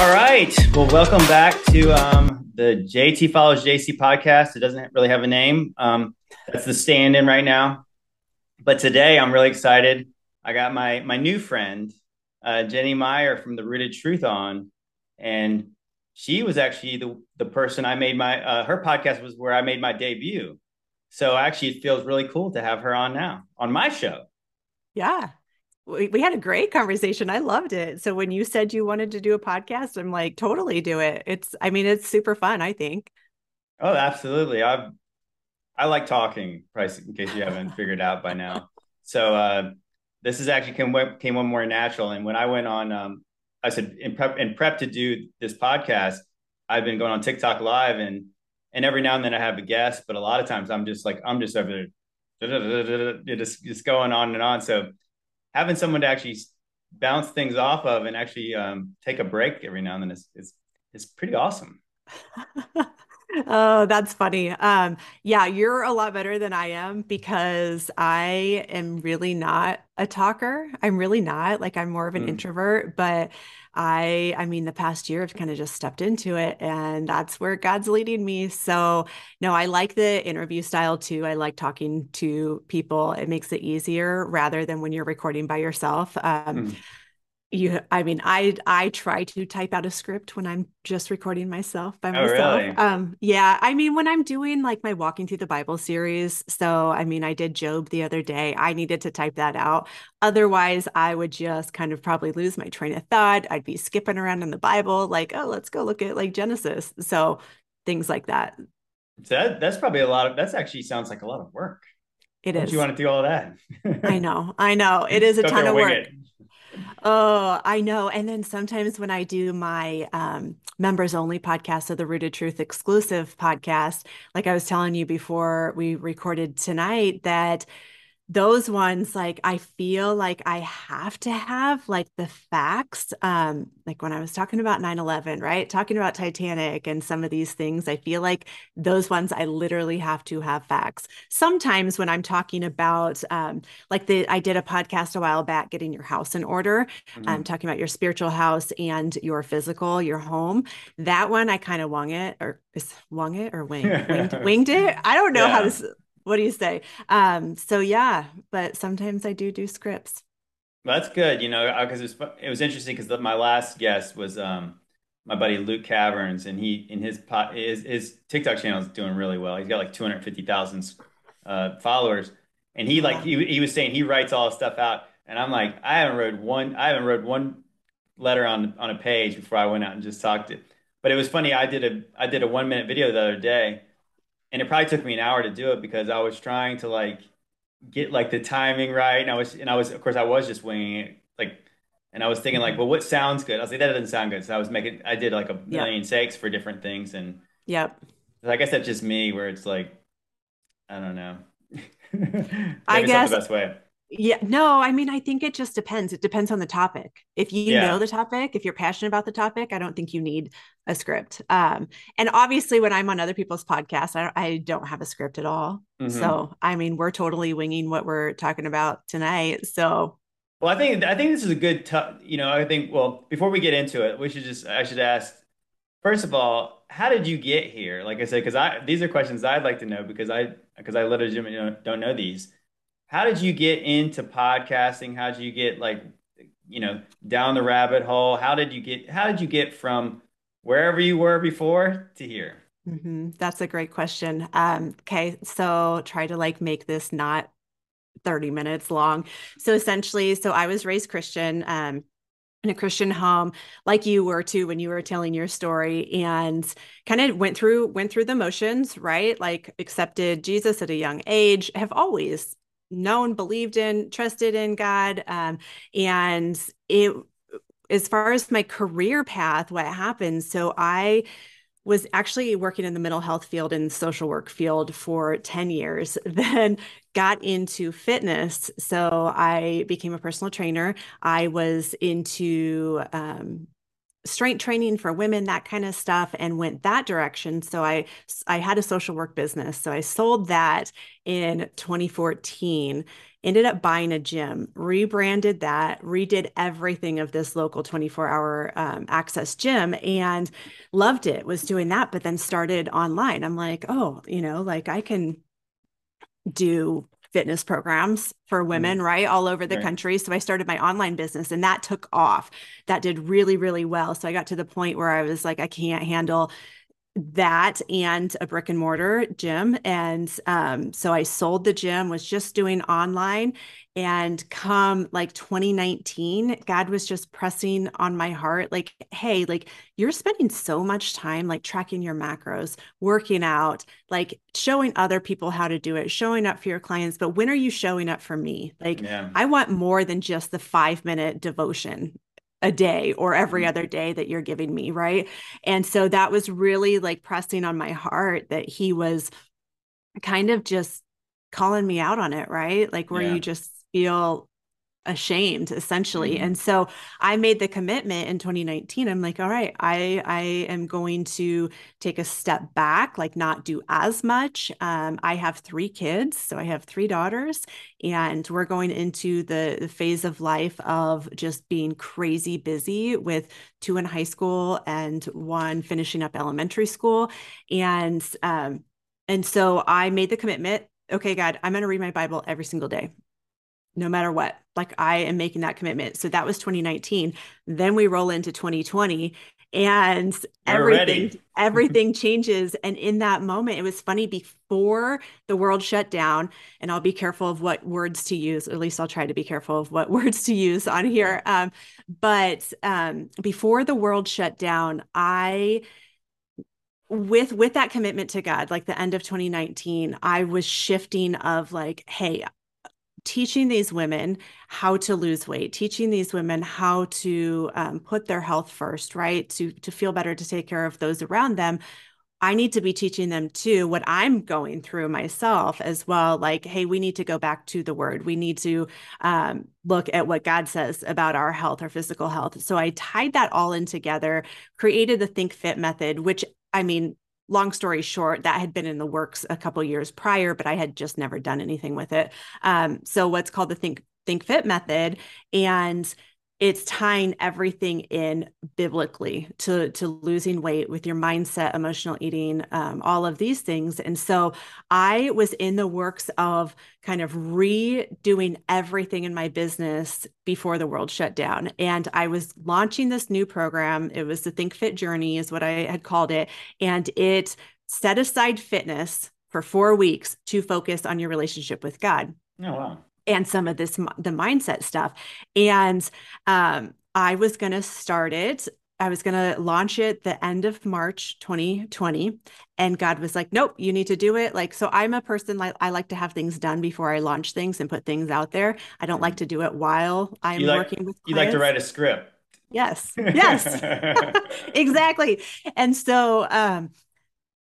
All right. Well, welcome back to um, the JT Follows JC podcast. It doesn't really have a name. Um, that's the stand in right now. But today I'm really excited. I got my my new friend, uh, Jenny Mire from the Rooted Truth on, and she was actually the the person I made my uh, her podcast was where I made my debut. So actually, it feels really cool to have her on now on my show. Yeah, we, we had a great conversation. I loved it. So when you said you wanted to do a podcast, I'm like, totally do it. It's, I mean, it's super fun, I think. Oh, absolutely. I I like talking, price in case you haven't figured out by now. So uh, this is actually came, came one more natural. And when I went on, um, I said in prep in prep to do this podcast, I've been going on TikTok live and and every now and then I have a guest, but a lot of times I'm just like I'm just over there, just just going on and on. So having someone to actually bounce things off of and actually um, take a break every now and then is is, is pretty awesome. oh, that's funny. Um, yeah, you're a lot better than I am because I am really not a talker. I'm really not. Like I'm more of an mm. introvert, but I I mean the past year I've kind of just stepped into it and that's where God's leading me. So, no, I like the interview style too. I like talking to people. It makes it easier rather than when you're recording by yourself. Um, mm you i mean i i try to type out a script when i'm just recording myself by myself. oh, really? um yeah i mean when i'm doing like my walking through the bible series so i mean i did job the other day i needed to type that out. Otherwise i would just kind of probably lose my train of thought i'd be skipping around in the bible like oh let's go look at like genesis. So things like that. So that, that's probably a lot of that's actually sounds like a lot of work. It Why is. you want to do all that? I know i know. It is a ton of work. it. Oh, I know. And then sometimes when I do my um, members only podcast, so the Rooted Truth exclusive podcast, like I was telling you before we recorded tonight, that those ones like i feel like i have to have like the facts um like when i was talking about 9-11 right talking about titanic and some of these things i feel like those ones i literally have to have facts sometimes when i'm talking about um like the i did a podcast a while back getting your house in order mm-hmm. um talking about your spiritual house and your physical your home that one i kind of wung it or is wung it or wing, winged, winged it i don't know yeah. how to what do you say? Um, so yeah, but sometimes I do do scripts. That's good, you know, because it was it was interesting because my last guest was um my buddy Luke Caverns, and he in his pot his, his TikTok channel is doing really well. He's got like two hundred fifty thousand uh, followers, and he like he he was saying he writes all this stuff out, and I'm like I haven't read one I haven't read one letter on on a page before I went out and just talked it. But it was funny. I did a I did a one minute video the other day and it probably took me an hour to do it because I was trying to like get like the timing right, and I was and I was of course I was just winging it like, and I was thinking like, mm-hmm. well, what sounds good? I was like, that doesn't sound good. So I was making I did like a million takes for different things, and yep. I guess that's just me, where it's like, I don't know. I guess That's the best way. Yeah, no, I mean, I think it just depends. It depends on the topic. If you yeah. know the topic, if you're passionate about the topic, I don't think you need a script. Um, and obviously, when I'm on other people's podcasts, I, I don't have a script at all. Mm-hmm. So, I mean, we're totally winging what we're talking about tonight. So, well, I think I think this is a good, t- you know, I think. Well, before we get into it, we should just I should ask first of all, how did you get here? Like I said, because I these are questions I'd like to know because I because I literally you know, don't know these how did you get into podcasting? How did you get like, you know, down the rabbit hole? How did you get, how did you get from wherever you were before to here? Mm-hmm. That's a great question. Um, okay. So try to like make this not 30 minutes long. So essentially, so I was raised Christian, um, in a Christian home, like you were too when you were telling your story, and kind of went through went through the motions, right? Like accepted Jesus at a young age, have always known, believed in, trusted in God. Um, and it, as far as my career path, what happened, so I was actually working in the mental health field and social work field for 10 years, then got into fitness. So I became a personal trainer. I was into um, strength training for women that kind of stuff and went that direction. So i i had a social work business. So i sold that in 2014 ended up buying a gym rebranded that redid everything of this local 24 hour um, access gym and loved it was doing that but then started online. I'm like oh you know like i can do fitness programs for women, mm. right? All over the right. country. So I started my online business and that took off. That did really, really well. So I got to the point where I was like, I can't handle that and a brick and mortar gym. And um, so I sold the gym, was just doing online. And come like 2019, God was just pressing on my heart, like, hey, like you're spending so much time like tracking your macros, working out, like showing other people how to do it, showing up for your clients. But when are you showing up for me? Like, yeah. I want more than just the five minute devotion a day or every mm-hmm. other day that you're giving me right and so that was really like pressing on my heart that he was kind of just calling me out on it right like where yeah. you just feel ashamed essentially. Mm-hmm. and so i made the commitment in 2019 i'm like all right i i am going to take a step back like not do as much. Um, i have three kids so i have three daughters and we're going into the, the phase of life of just being crazy busy with two in high school and one finishing up elementary school. And um, and so i made the commitment okay god i'm going to read my bible every single day no matter what. Like I am making that commitment. So that was 2019. Then we roll into 2020 and everything everything changes and in that moment it was funny before the world shut down and I'll be careful of what words to use at least I'll try to be careful of what words to use on here um, but um, before the world shut down I with with that commitment to God like the end of 2019 I was shifting of like hey teaching these women how to lose weight teaching these women how to um, put their health first right? To to feel better to take care of those around them. I need to be teaching them too what i'm going through myself as well like hey we need to go back to the word. We need to um, look at what god says about our health our physical health. So i tied that all in together created the think fit method which i mean long story short, that had been in the works a couple years prior, but I had just never done anything with it. Um, so what's called the Think Think Fit method, and it's tying everything in biblically to to losing weight with your mindset emotional eating um, all of these things. And so i was in the works of kind of redoing everything in my business before the world shut down. And i was launching this new program. It was the think fit journey is what i had called it. And it set aside fitness for four weeks to focus on your relationship with god. Oh wow and some of this the mindset stuff. And um, i was going to start it. I was going to launch it the end of march 2020 and god was like nope you need to do it. Like so i'm a person like i like to have things done before i launch things and put things out there. I don't like to do it while i'm like, working with clients. you like to write a script. Yes. Yes. Exactly. And so um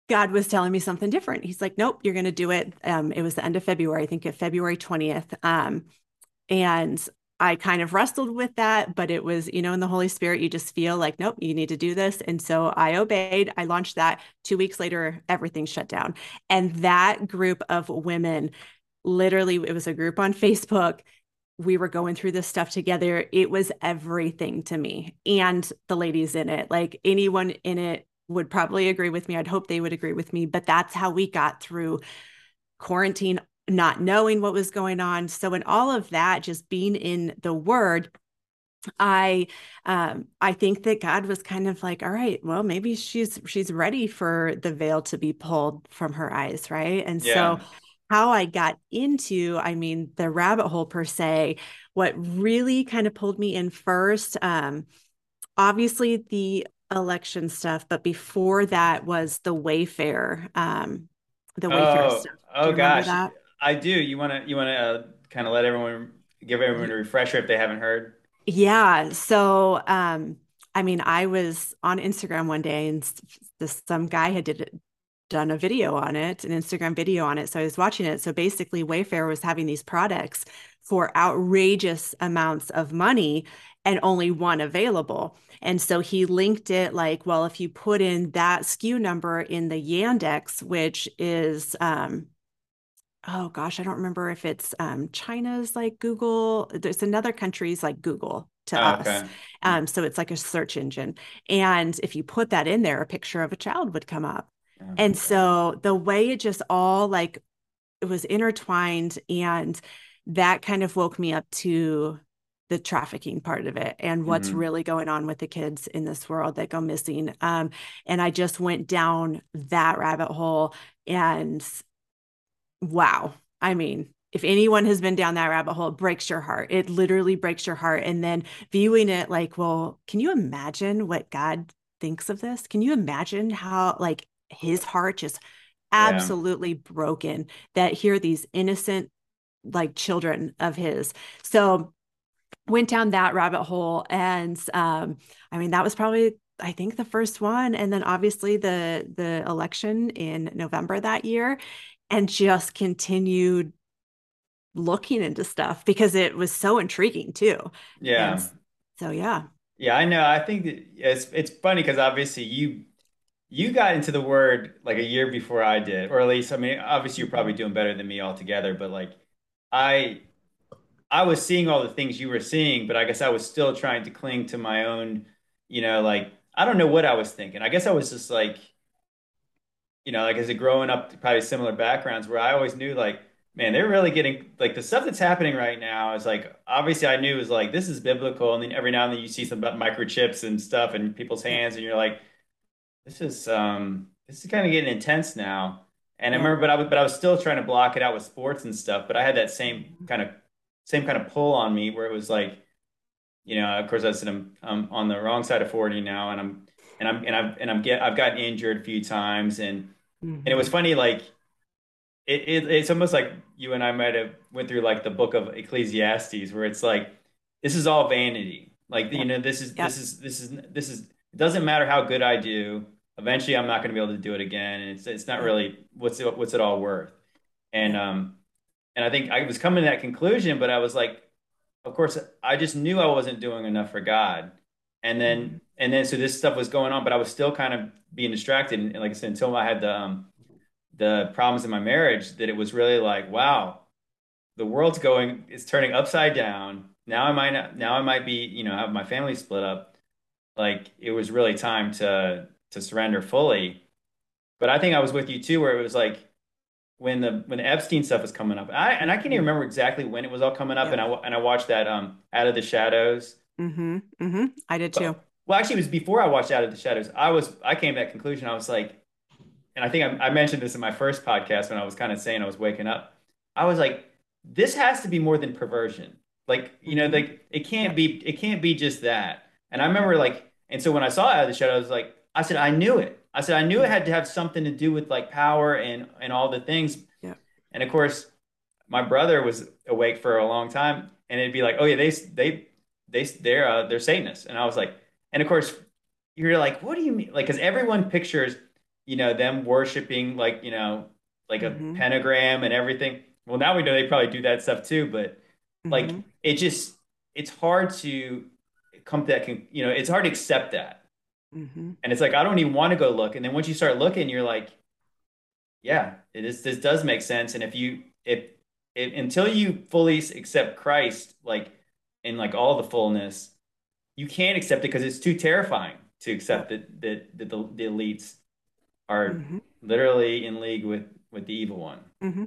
God was telling me something different. He's like, nope, you're going to do it. Um, it was the end of February, I think at February 20th. Um, and I kind of wrestled with that, but it was, you know, in the Holy Spirit, you just feel like, nope, you need to do this. And so I obeyed. I launched that. Two weeks later, everything shut down. And that group of women, literally, it was a group on Facebook. We were going through this stuff together. It was everything to me and the ladies in it. Like anyone in it would probably agree with me. I'd hope they would agree with me, but that's how we got through quarantine, not knowing what was going on. So, in all of that, just being in the word, I um I think that God was kind of like, all right, well, maybe she's she's ready for the veil to be pulled from her eyes, right? And yeah. so how I got into, I mean, the rabbit hole per se, what really kind of pulled me in first, um, obviously the election stuff, but before that was the Wayfair, um, the Wayfair oh, stuff. oh gosh, that? I do. You want to you want to uh, kind of let everyone give everyone a refresher if they haven't heard. Yeah. So, um, I mean, I was on Instagram one day and this some guy had did done a video on it, an Instagram video on it. So I was watching it. So basically, Wayfair was having these products for outrageous amounts of money and only one available. And so he linked it like, well, if you put in that SKU number in the Yandex, which is, um, oh gosh, I don't remember if it's um, China's like Google. There's another country's like Google to oh, us. Okay. Um, so it's like a search engine. And if you put that in there, a picture of a child would come up. And so the way it just all like it was intertwined and that kind of woke me up to the trafficking part of it and what's mm-hmm. really going on with the kids in this world that go missing. Um, and I just went down that rabbit hole and wow. I mean, if anyone has been down that rabbit hole, it breaks your heart. It literally breaks your heart. And then viewing it like, well, can you imagine what God thinks of this? Can you imagine how like his heart just absolutely yeah. broken that here these innocent like children of his. So went down that rabbit hole and um i mean that was probably i think the first one. And then obviously the the election in november that year and just continued looking into stuff because it was so intriguing too. Yeah. And so yeah. Yeah i know. I think it's it's funny because obviously you you got into the word like a year before i did or at least i mean obviously you're probably doing better than me altogether but like i I was seeing all the things you were seeing, but I guess I was still trying to cling to my own, you know, like I don't know what I was thinking. I guess I was just like, you know, like as a growing up, probably similar backgrounds where I always knew like, man, they're really getting like the stuff that's happening right now is like obviously I knew it was like this is biblical, and then every now and then you see some about microchips and stuff in people's hands, and you're like, this is um this is kind of getting intense now. And I remember, but I was but I was still trying to block it out with sports and stuff. But I had that same kind of same kind of pull on me where it was like, you know, of course I said I'm, I'm on the wrong side of 40 now and I'm, and I'm, and I've, and I'm get, I've gotten injured a few times and, mm-hmm. and it was funny, like it, it, it's almost like you and I might have went through like the book of Ecclesiastes where it's like, this is all vanity. Like, you know, this is, this is, this is, this is, it doesn't matter how good I do. Eventually I'm not going to be able to do it again. And it's, it's not really, what's it, what's it all worth? And, um, and I think I was coming to that conclusion, but I was like, of course, I just knew I wasn't doing enough for God. And then, mm-hmm. and then, so this stuff was going on, but I was still kind of being distracted. And like I said, until I had the, um, the problems in my marriage, that it was really like, wow, the world's going, it's turning upside down. Now I might not, now I might be, you know, have my family split up. Like it was really time to, to surrender fully. But I think I was with you too, where it was like, when the when the Epstein stuff was coming up. I and I can't even remember exactly when it was all coming up. Yeah. And I and I watched that um Out of the Shadows. Mm-hmm. Mm-hmm. I did too. But, well, actually, it was before I watched Out of the Shadows. I was I came to that conclusion. I was like, and I think I, I mentioned this in my first podcast when I was kind of saying I was waking up. I was like, this has to be more than perversion. Like you know, mm-hmm. like it can't be it can't be just that. And I remember like, and so when I saw Out of the Shadows, I was like, I said I knew it. I said I knew it had to have something to do with like power and and all the things. Yeah. And of course, my brother was awake for a long time, and it'd be like, oh yeah, they they they they're uh, they're Satanists, and I was like, and of course, you're like, what do you mean? Like, because everyone pictures, you know, them worshiping like you know, like a mm-hmm. pentagram and everything. Well, now we know they probably do that stuff too, but mm-hmm. like it just it's hard to come to that. You know, it's hard to accept that Mm-hmm. And it's like, I don't even want to go look. And then once you start looking, you're like, yeah, it is, this does make sense. And if you, if, if until you fully accept Christ, like in like all the fullness, you can't accept it because it's too terrifying to accept that, that, that the, the elites are mm-hmm. literally in league with, with the evil one. Mm-hmm.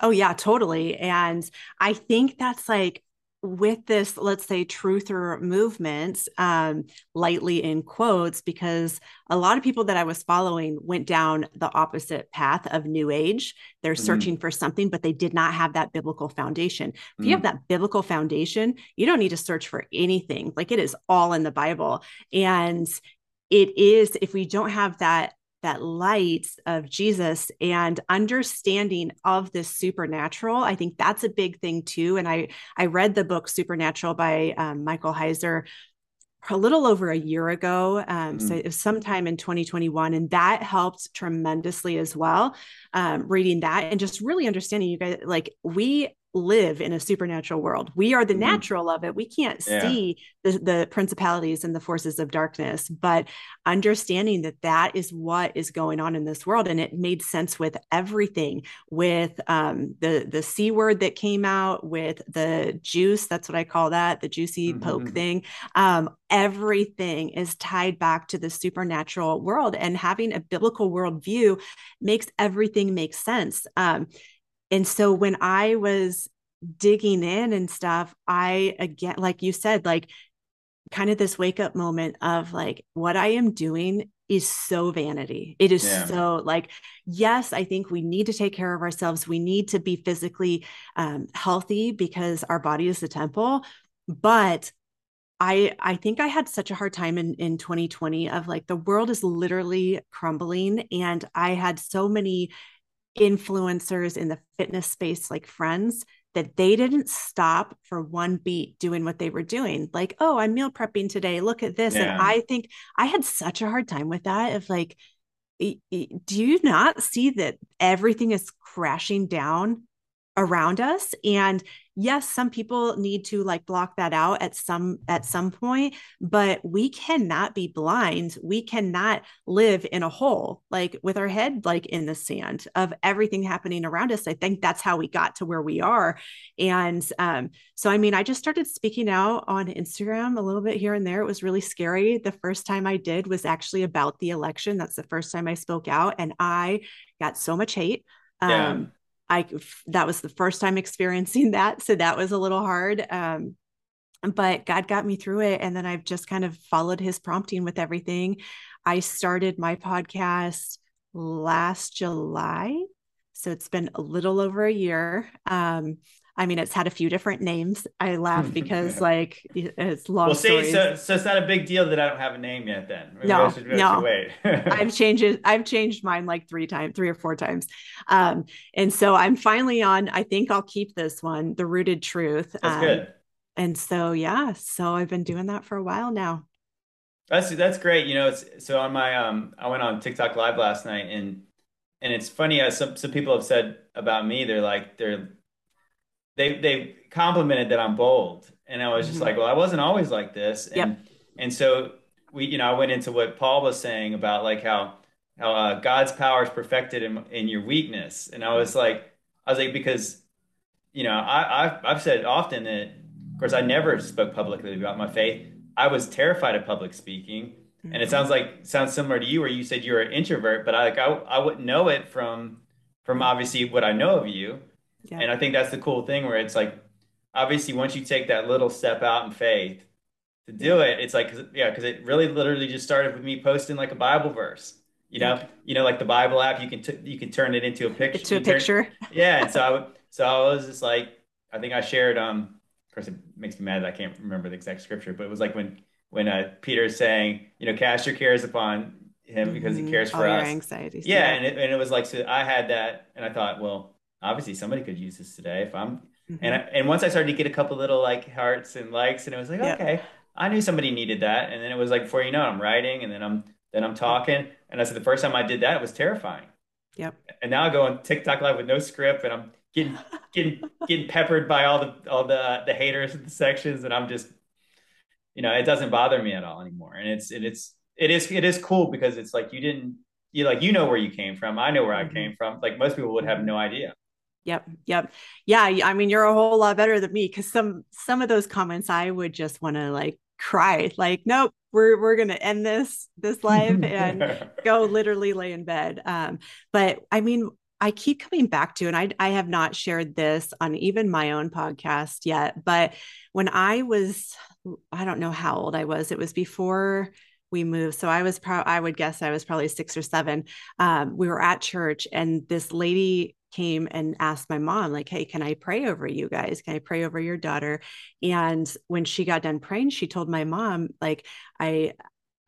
Oh yeah, totally. And I think that's like with this, let's say, truther movement, um, lightly in quotes, because a lot of people that I was following went down the opposite path of New Age. They're mm-hmm. searching for something, but they did not have that biblical foundation. If mm-hmm. you have mm. that biblical foundation, you don't need to search for anything. Like it is all in the Bible. And it is, if we don't have that that light of Jesus and understanding of this supernatural. I think that's a big thing too. And I I read the book Supernatural by um, Michael Heiser a little over a year ago. Um, mm-hmm. So it was sometime in 2021. And that helped tremendously as well. Um, reading that and just really understanding you guys, like we live in a supernatural world. We are the mm-hmm. natural of it. We can't yeah. see the, the principalities and the forces of darkness, but understanding that that is what is going on in this world. And it made sense with everything with um, the, the C word that came out with the juice. That's what I call that. The juicy mm-hmm. poke thing. Um, everything is tied back to the supernatural world and having a biblical worldview makes everything make sense. Um, and so when I was digging in and stuff, I again, like you said, like kind of this wake up moment of like what I am doing is so vanity. It is yeah. so like, yes, I think we need to take care of ourselves. We need to be physically um, healthy because our body is the temple. But I I think I had such a hard time in in 2020 of like the world is literally crumbling, and I had so many influencers in the fitness space, like friends, that they didn't stop for one beat doing what they were doing. Like, oh, I'm meal prepping today. Look at this. Yeah. And I think I had such a hard time with that of like, do you not see that everything is crashing down around us. And yes some people need to like block that out at some at some point but we cannot be blind. We cannot live in a hole like with our head like in the sand of everything happening around us. I think that's how we got to where we are. And um, so i mean i just started speaking out on instagram a little bit here and there. It was really scary. The first time i did was actually about the election. That's the first time i spoke out and i got so much hate. Yeah. um I that was the first time experiencing that, so that was a little hard. Um, but God got me through it, and then I've just kind of followed His prompting with everything. I started my podcast last July, so it's been a little over a year. Um, I mean, it's had a few different names. I laugh because like it's long. Well, see, so so it's not a big deal that I don't have a name yet. Then Maybe no, should, no. Wait. I've changed it. I've changed mine like three times, three or four times, um, and so I'm finally on. I think I'll keep this one, the rooted truth. That's um, good. And so yeah, so I've been doing that for a while now. That's that's great. You know, it's so on my um, I went on TikTok live last night and and it's funny as some some people have said about me. They're like they're they they complimented that I'm bold, and I was just mm-hmm. like, well, I wasn't always like this, and yep. and so we, you know, I went into what Paul was saying about like how how uh, God's power is perfected in in your weakness, and I was like, I was like because you know I I've, I've said often that of course I never spoke publicly about my faith. I was terrified of public speaking. Mm-hmm. And it mm-hmm. sounds like sounds similar to you, where you said you're an introvert, but I like I, I wouldn't know it from from obviously what I know of you. Yeah. And I think that's the cool thing where it's like, obviously, once you take that little step out in faith to do it, it's like, yeah, because it really literally just started with me posting like a Bible verse. You know, yeah. you know, like the Bible app, you can t- you can turn it into a picture. Into a picture. yeah, and so I so I was just like, I think I shared. Um, of course, it makes me mad that I can't remember the exact scripture, but it was like when when uh, Peter is saying, you know, cast your cares upon him because mm-hmm. he cares for All us. anxieties. Yeah, yeah, and it, and it was like so I had that, and I thought, well, obviously somebody could use this today if I'm mm-hmm. and I, and once I started to get a couple little like hearts and likes and it was like yep. okay I knew somebody needed that and then it was like before you know it, I'm writing and then I'm then I'm talking and I said the first time I did that it was terrifying. Yep. And now I go on TikTok live with no script and I'm getting getting getting peppered by all the all the the haters in the sections and I'm just you know it doesn't bother me at all anymore and it's and it's it is it is cool because it's like you didn't you like you know where you came from I know where mm-hmm. I came from like most people would have mm-hmm. no idea Yep. Yep. Yeah. I mean, you're a whole lot better than me because some some of those comments I would just want to like cry. Like, nope, we're we're gonna end this this live and go literally lay in bed. Um, but I mean, I keep coming back to, and I I have not shared this on even my own podcast yet, but when I was, I don't know how old I was. It was before we moved. So I was pro I would guess I was probably six or seven. Um, we were at church and this lady came and asked my mom like hey can i pray over you guys? Can i pray over your daughter? And when she got done praying she told my mom like i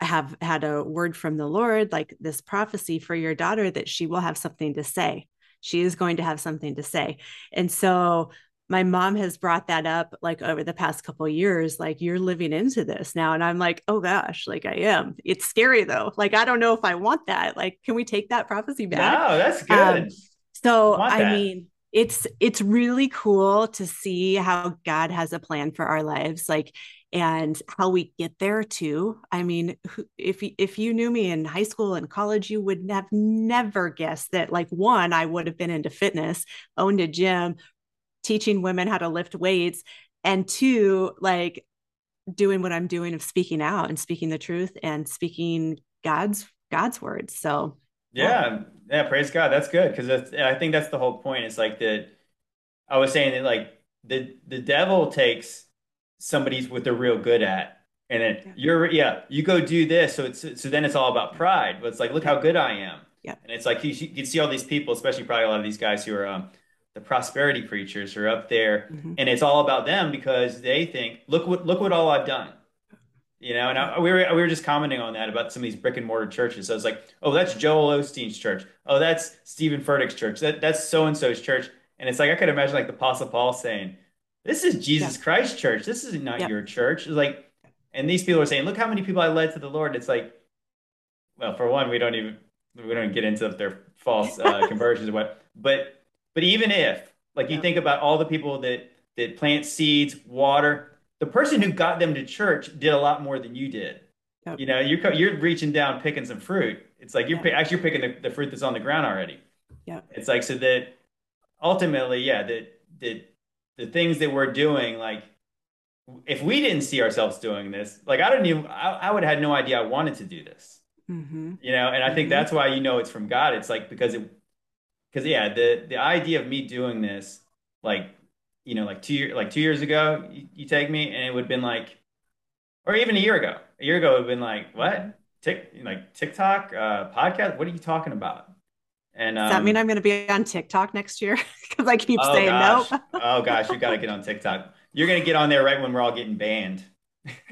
have had a word from the lord like this prophecy for your daughter that she will have something to say. She is going to have something to say. And so my mom has brought that up like over the past couple years like you're living into this now. And i'm like oh gosh like i am. It's scary though. Like i don't know if i want that. Like can we take that prophecy back? No that's good. um, so I, I mean, it's it's really cool to see how God has a plan for our lives like and how we get there too. I mean, if if you knew me in high school and college, you would have never guessed that like one, I would have been into fitness, owned a gym, teaching women how to lift weights, and two, like doing what I'm doing of speaking out and speaking the truth and speaking God's God's words. So yeah, yeah, praise God. That's good because I think that's the whole point. It's like that. I was saying that like the the devil takes somebody's what they're real good at, and then yeah. you're yeah you go do this. So it's so then it's all about pride. But it's like look how good I am. Yeah, and it's like you, you can see all these people, especially probably a lot of these guys who are um, the prosperity preachers who are up there, mm-hmm. and it's all about them because they think look what look what all I've done. You know, and I, we were we were just commenting on that about some of these brick and mortar churches. So I was like, oh, that's Joel Osteen's church. Oh, that's Steven Furtick's church. That that's so and so's church. And it's like I could imagine like the Apostle Paul saying, "This is Jesus yeah. Christ church. This is not yeah. your church." It's like, and these people are saying, "Look how many people I led to the Lord." It's like, well, for one, we don't even we don't get into their false uh, conversions or what. But but even if like you yeah. think about all the people that that plant seeds, water, the person who got them to church did a lot more than you did. Yep. You know, you're you're reaching down picking some fruit. It's like you're actually you're picking the, the fruit that's on the ground already. Yeah. It's like so that ultimately, yeah, that that the things that we're doing, like if we didn't see ourselves doing this, like I don't even I, I would have had no idea I wanted to do this. Mm-hmm. You know, and I think mm-hmm. that's why you know it's from God. It's like because it because yeah, the the idea of me doing this, like you know, like two year, like two years ago, you, you take me, and it would have been like, or even a year ago. A year ago, it would have been like, what? Tick, like TikTok, uh, podcast? What are you talking about? And um, does that mean um, I'm going to be on TikTok next year? Because I keep oh saying gosh. no. oh gosh, you got to get on TikTok. You're going to get on there right when we're all getting banned.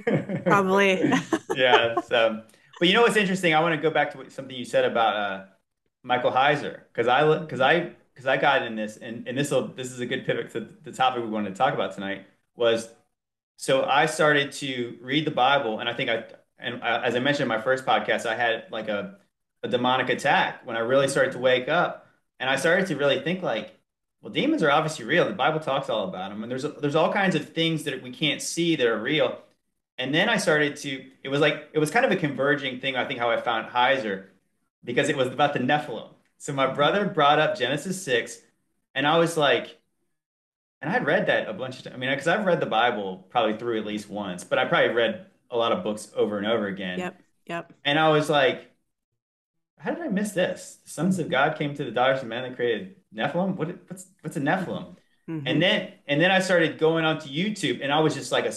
Probably. yeah. So, but you know what's interesting? I want to go back to something you said about uh, Michael Heiser because I because I because I got in this, and, and this will this is a good pivot to the topic we wanted to talk about tonight was so I started to read the Bible, and I think I and I, as I mentioned in my first podcast, I had like a a demonic attack when I really started to wake up, and I started to really think like, well, demons are obviously real. The Bible talks all about them, and there's there's all kinds of things that we can't see that are real. And then I started to, it was like, it was kind of a converging thing. I think how I found Heiser because it was about the Nephilim. So my brother brought up Genesis 6, and I was like, and I had read that a bunch of times. I mean, because I've read the Bible probably through at least once, but I probably read a lot of books over and over again. Yep. Yep. And I was like, how did I miss this? The sons of God came to the daughters of men that created Nephilim. What, what's what's a Nephilim? Mm-hmm. And then and then I started going onto YouTube, and I was just like a,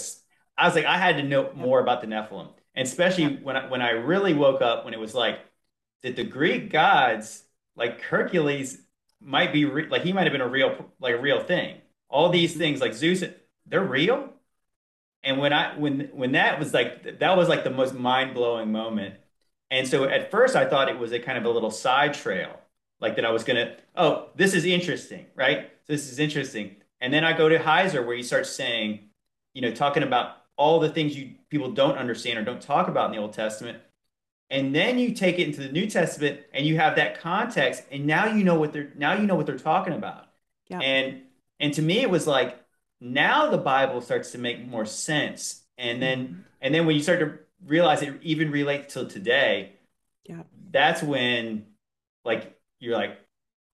I was like I had to know more about the Nephilim, and especially when I, when I really woke up when it was like, did the Greek gods like Hercules might be re- like he might have been a real like a real thing. All these mm-hmm. things like Zeus, they're real. And when I when when that was like that was like the most mind blowing moment. And so at first I thought it was a kind of a little side trail, like that I was gonna oh this is interesting, right? This is interesting. And then I go to Heiser where he starts saying, you know, talking about all the things you people don't understand or don't talk about in the Old Testament and then you take it into the New Testament and you have that context, and now you know what they're now you know what they're talking about. Yeah. And and to me, it was like now the Bible starts to make more sense, and then mm-hmm. and then when you start to realize it even relates to today, yeah, that's when like you're like,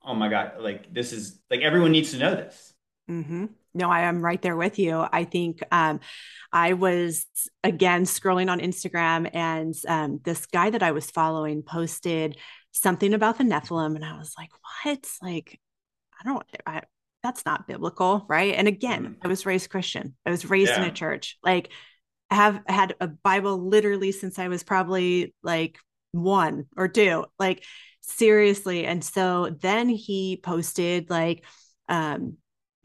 oh my god, like this is like everyone needs to know this. Mm-hmm no, I am right there with you. I think um, I was again scrolling on Instagram, and um, this guy that I was following posted something about the Nephilim, and I was like, "What? Like, I don't. I, that's not biblical, right?" And again, mm-hmm. I was raised Christian. I was raised yeah. in a church. Like, I have had a Bible literally since I was probably like one or two. Like, seriously. And so then he posted like um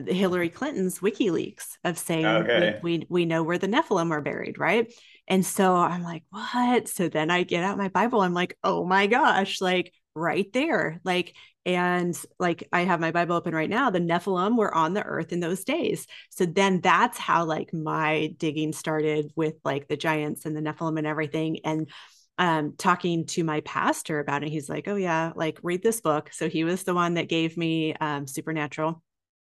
Hillary Clinton's WikiLeaks of saying okay. we, we we know where the Nephilim are buried, right? And so I'm like, what? So then I get out my Bible. I'm like, oh my gosh, like right there, like and like I have my Bible open right now. The Nephilim were on the earth in those days. So then that's how like my digging started with like the giants and the Nephilim and everything. And um, talking to my pastor about it, he's like, "Oh yeah, like read this book." So he was the one that gave me um, Supernatural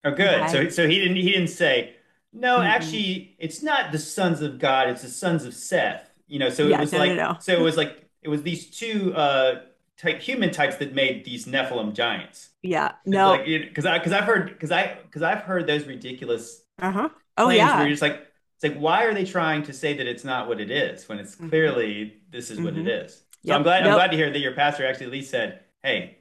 Oh, good. So so he didn't he didn't say no. Mm-hmm. Actually, it's not the sons of God. It's the sons of Seth. You know. So yeah, it was no, like no, no. so it was like it was these two uh type human types that made these Nephilim giants. Yeah. No. Because like, I because I've heard because I because I've heard those ridiculous. Uh huh. Oh yeah. Where you're just like it's like why are they trying to say that it's not what it is when it's mm-hmm. clearly mm-hmm. this is what mm-hmm. it is. So yep. I'm glad yep. I'm glad to hear that your pastor actually at least said, "Hey,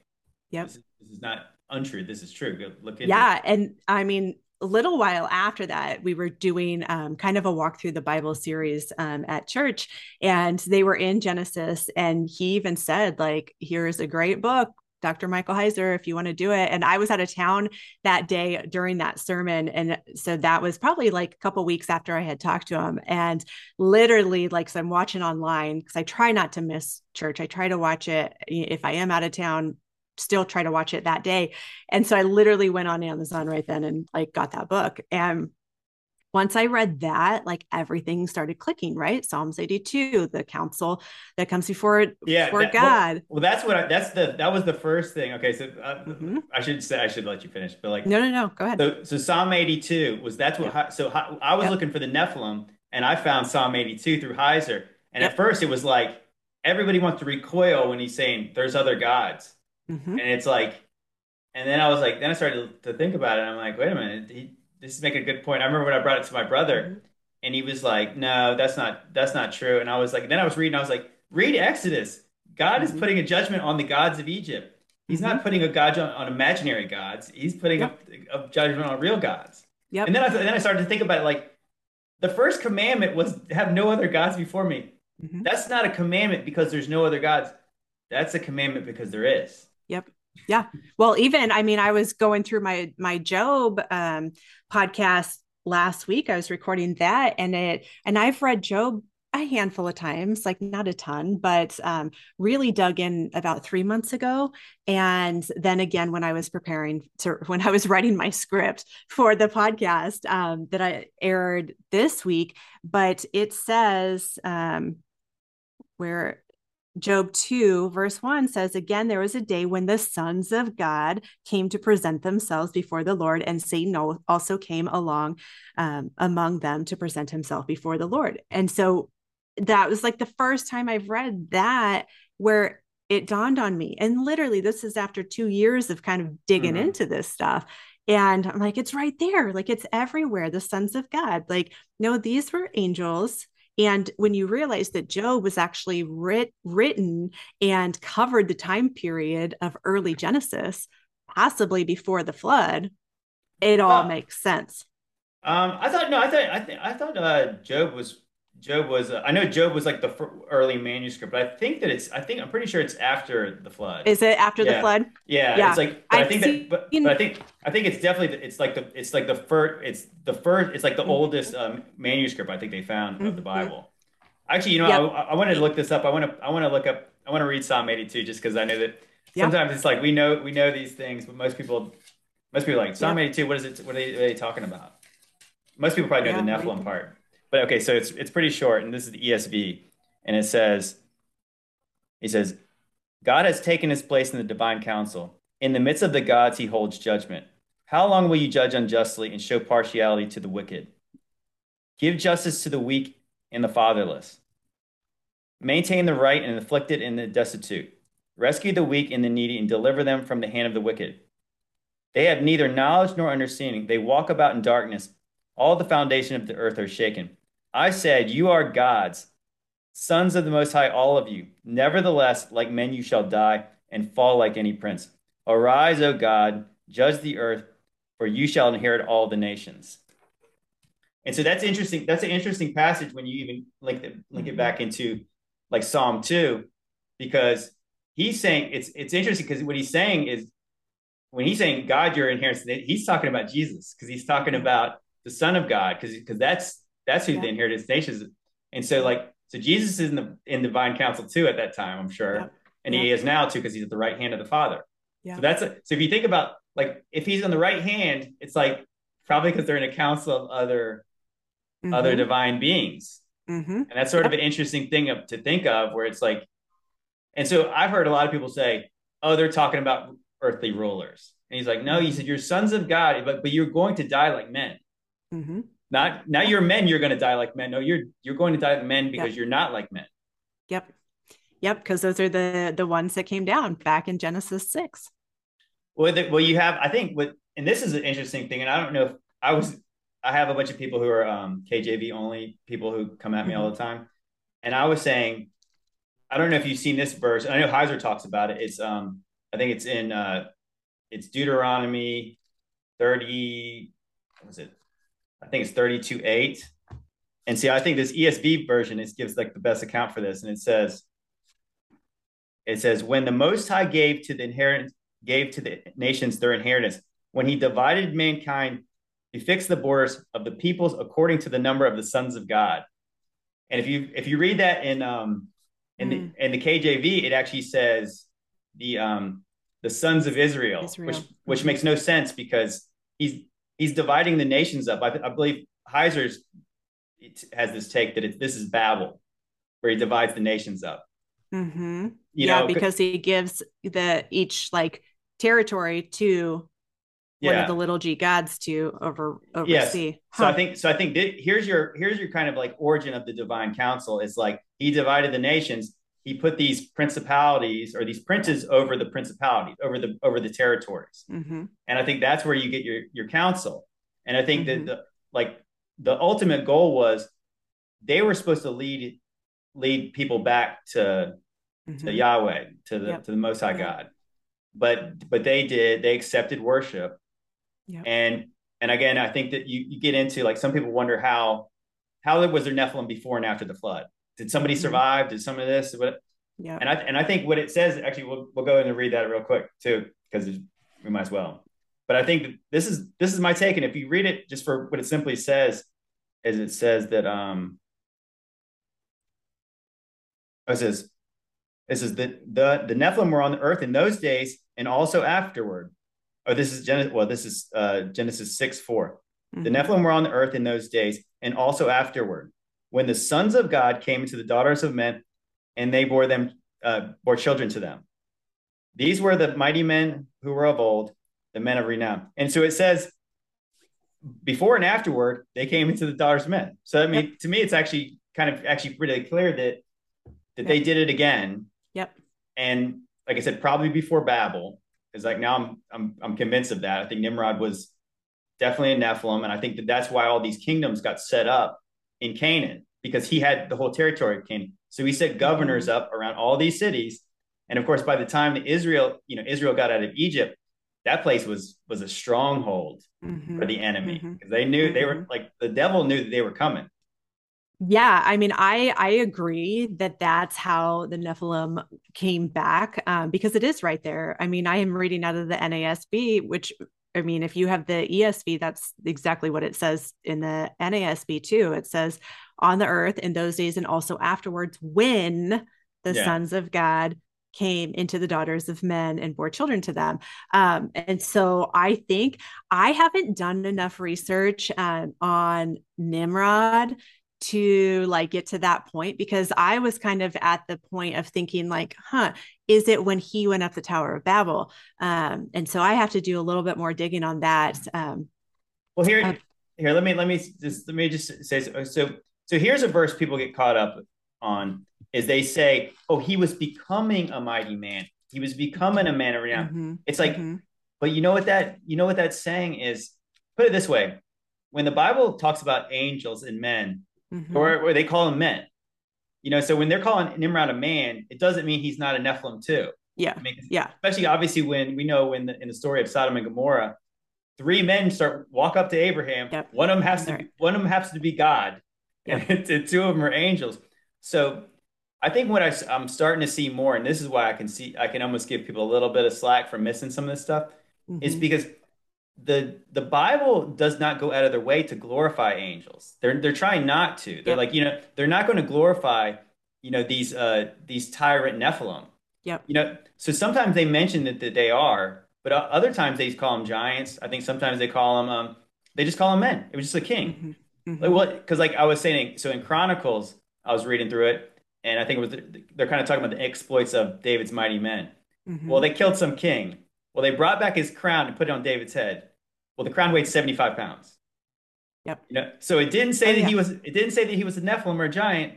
yep. this, is, this is not untrue. This is true. Look yeah, it." And I mean, a little while after that, we were doing um, kind of a walk through the Bible series um, at church, and they were in Genesis, and he even said, like, "Here's a great book. Dr. Michael Heiser, if you want to do it. And I was out of town that day during that sermon. And so that was probably like a couple weeks after I had talked to him. And literally, like, so I'm watching online because I try not to miss church. I try to watch it if I am out of town, still try to watch it that day. And so I literally went on Amazon right then and like got that book. And once I read that, like everything started clicking, right? Psalms 82, the council that comes before yeah, before that, God. Well, well, that's what I, that's the that was the first thing. Okay, so uh, mm-hmm. I should say I should let you finish, but like no, no, no, go ahead. So, so Psalm 82 was that's what yep. so I was yep. looking for the Nephilim, and I found Psalm 82 through Heiser, and yep. at first it was like everybody wants to recoil when he's saying there's other gods, mm-hmm. and it's like, and then I was like, then I started to think about it, I'm like, wait a minute, he this is making a good point. I remember when I brought it to my brother, mm-hmm. and he was like, "No, that's not that's not true." And I was like, then I was reading, I was like, "Read Exodus. God is mm-hmm. putting a judgment on the gods of Egypt. He's mm-hmm. not putting a god on, on imaginary gods. He's putting yep. a, a, judgment on real gods." Yep. And then I then I started to think about it like the first commandment was have no other gods before me. Mm-hmm. That's not a commandment because there's no other gods. That's a commandment because there is. Yeah. Well, even I mean, I was going through my my Job um, podcast last week. I was recording that, and it and I've read Job a handful of times, like not a ton, but um, really dug in about three months ago. And then again, when I was preparing to, when I was writing my script for the podcast um, that I aired this week, but it says um, where Job 2, verse 1 says, Again, there was a day when the sons of God came to present themselves before the Lord, and Satan also came along um, among them to present himself before the Lord. And so that was like the first time I've read that where it dawned on me. And literally, this is after two years of kind of digging mm-hmm. into this stuff. And I'm like, it's right there. Like, it's everywhere. The sons of God. Like, no, these were angels and when you realize that Job was actually writ- written and covered the time period of early Genesis, possibly before the flood, it all makes sense. Um, I thought no, I thought I, th- I thought uh, Job was Job was uh, I know Job was like the early manuscript, but I think that it's I think I'm pretty sure it's after the flood. Is it after yeah. the flood? Yeah, yeah. it's like I think seen... that, but, but, I think I think it's definitely it's like the it's like the first it's the first it's like the mm-hmm. oldest um, manuscript I think they found mm-hmm. of the mm-hmm. Bible. Actually, you know, yep. I, I, wanted to look this up. I want to I want to look up I want to read Psalm 82 just because I know that sometimes it's like we know we know these things, but most people most people like Psalm 82. What is it? What are they, are they talking about? Most people probably know yeah, the Nephilim part. But okay, so it's it's pretty short, and this is the ESV, and it says, he says, God has taken his place in the divine council. In the midst of the gods, he holds judgment. How long will you judge unjustly and show partiality to the wicked? Give justice to the weak and the fatherless. Maintain the right and afflicted and the destitute. Rescue the weak and the needy and deliver them from the hand of the wicked. They have neither knowledge nor understanding. They walk about in darkness. All the foundation of the earth are shaken. I said, You are gods, sons of the Most High, all of you. Nevertheless, like men you shall die and fall like any prince. Arise, O God, judge the earth, for you shall inherit all the nations. And so that's interesting. That's an interesting passage when you even link it, link it mm-hmm. back into like Psalm 2, because he's saying it's it's interesting because what he's saying is when he's saying God, your inheritance, he's talking about Jesus because he's talking about the Son of God because because that's that's who yeah. the inheritance nations. And so like so Jesus is in the in divine council too at that time, I'm sure, yeah. and yeah. he is now too because he's at the right hand of the Father. Yeah. So that's a, so if you think about like if he's on the right hand, it's like probably because they're in a council of other mm-hmm. other divine beings. Mm-hmm. And that's sort yep. of an interesting thing of, to think of where it's like, and so I've heard a lot of people say, oh, they're talking about earthly rulers. And he's like, no, he said, you're sons of God, but, but you're going to die like men. Mm-hmm. Not now you're men, you're going to die like men. No, you're you're going to die like men because yep. you're not like men. Yep. Yep, because those are the the ones that came down back in Genesis 6. Well, the, well, you have, I think, what, and this is an interesting thing, and I don't know if I was, I have a bunch of people who are um, KJV only, people who come at me mm-hmm. all the time, and I was saying, I don't know if you've seen this verse, and I know Heiser talks about it. It's, um, I think it's in, uh, it's Deuteronomy 30, what was it? I think it's 32 8. And see, I think this ESV version is gives like the best account for this. And it says, it says, when the Most High gave to the inheritance, gave to the nations their inheritance, when he divided mankind, he fixed the borders of the peoples according to the number of the sons of God. And if you if you read that in um in mm. the in the KJV, it actually says the um the sons of Israel, Israel. which which makes no sense because he's he's dividing the nations up. I, I believe Heiser's has this take that it, this is Babel, where he divides the nations up. Mm-hmm. yeah, know, because he gives the each like territory to yeah. one of the little g gods to over oversee. Yes. Huh. So I think so. I think th- here's your here's your kind of like origin of the divine council. It's like he divided the nations. He put these principalities or these princes over the principalities, over the over the territories, mm-hmm. and I think that's where you get your your council. And I think mm-hmm. that the like the ultimate goal was they were supposed to lead lead people back to mm-hmm. to Yahweh, to the yep. to the Most High. God. But but they did. They accepted worship, yep. and and again, I think that you you get into like some people wonder how how was there Nephilim before and after the flood? Did somebody mm-hmm. survive? Did some of this? What? Yeah. And I and I think what it says actually we'll we'll go in and read that real quick too because we might as well. But I think this is this is my take, and if you read it just for what it simply says, is it says that um it says it says that the the Nephilim were on the earth in those days and also afterward. Oh, this is Genesis. Well, this is uh, Genesis six 4 mm-hmm. The Nephilim were on the earth in those days and also afterward, when the sons of God came into the daughters of men, and they bore them uh, bore children to them. These were the mighty men who were of old, the men of renown. And so it says, before and afterward, they came into the daughters of men. So I mean, yep. to me, it's actually kind of actually pretty clear that that yep. they did it again. Yep. And like I said, probably before Babel, Is like now I'm I'm I'm convinced of that. I think Nimrod was definitely a Nephilim, and I think that that's why all these kingdoms got set up in Canaan because he had the whole territory of Canaan. So he set governors mm-hmm. up around all these cities, and of course, by the time that Israel, you know, Israel got out of Egypt, that place was was a stronghold mm-hmm. for the enemy because mm-hmm. they knew they were mm-hmm. like the devil knew that they were coming. Yeah, I mean, I I agree that that's how the Nephilim came back um, because it is right there. I mean, I am reading out of the NASB, which I mean, if you have the ESV, that's exactly what it says in the NASB too. It says on the earth in those days and also afterwards when the yeah. sons of God came into the daughters of men and bore children to them. Um, and so I think I haven't done enough research um, on Nimrod to like get to that point because I was kind of at the point of thinking like, huh, is it when he went up the Tower of Babel? Um, and so I have to do a little bit more digging on that. Um, well, here, uh, here, let me let me just let me just say so. So, here's a verse people get caught up on is they say, oh, he was becoming a mighty man. He was becoming a man of renown. Mm-hmm. It's like, mm-hmm. but you know what that you know what that's saying is. Put it this way: when the Bible talks about angels and men, mm-hmm. or, or they call them men. You know, so when they're calling Nimrod a man, it doesn't mean he's not a Nephilim too. Yeah. I mean, yeah. Especially obviously when we know when the, in the story of Sodom and Gomorrah, three men start walk up to Abraham. Yep. One of them has to right. one of them happens to be God, yep. and two of them are angels. So I think what I, am starting to see more, and this is why I can see I can almost give people a little bit of slack for missing some of this stuff, mm-hmm. is because the the Bible does not go out of their way to glorify angels. They're they're trying not to. They're yep. like you know they're not going to glorify you know these uh these tyrant Nephilim. Yep. You know so sometimes they mention that, that they are, but other times they call them giants. I think sometimes they call them um they just call them men. It was just a king. Mm-hmm. Mm-hmm. Like what? Because like I was saying, so in Chronicles I was reading through it, and I think it was they're kind of talking about the exploits of David's mighty men. Mm-hmm. Well, they killed some king Well, they brought back his crown and put it on David's head. Well, the crown weighed 75 pounds. Yep. You know, so it didn't say oh, that yeah. he was it didn't say that he was a Nephilim or a giant,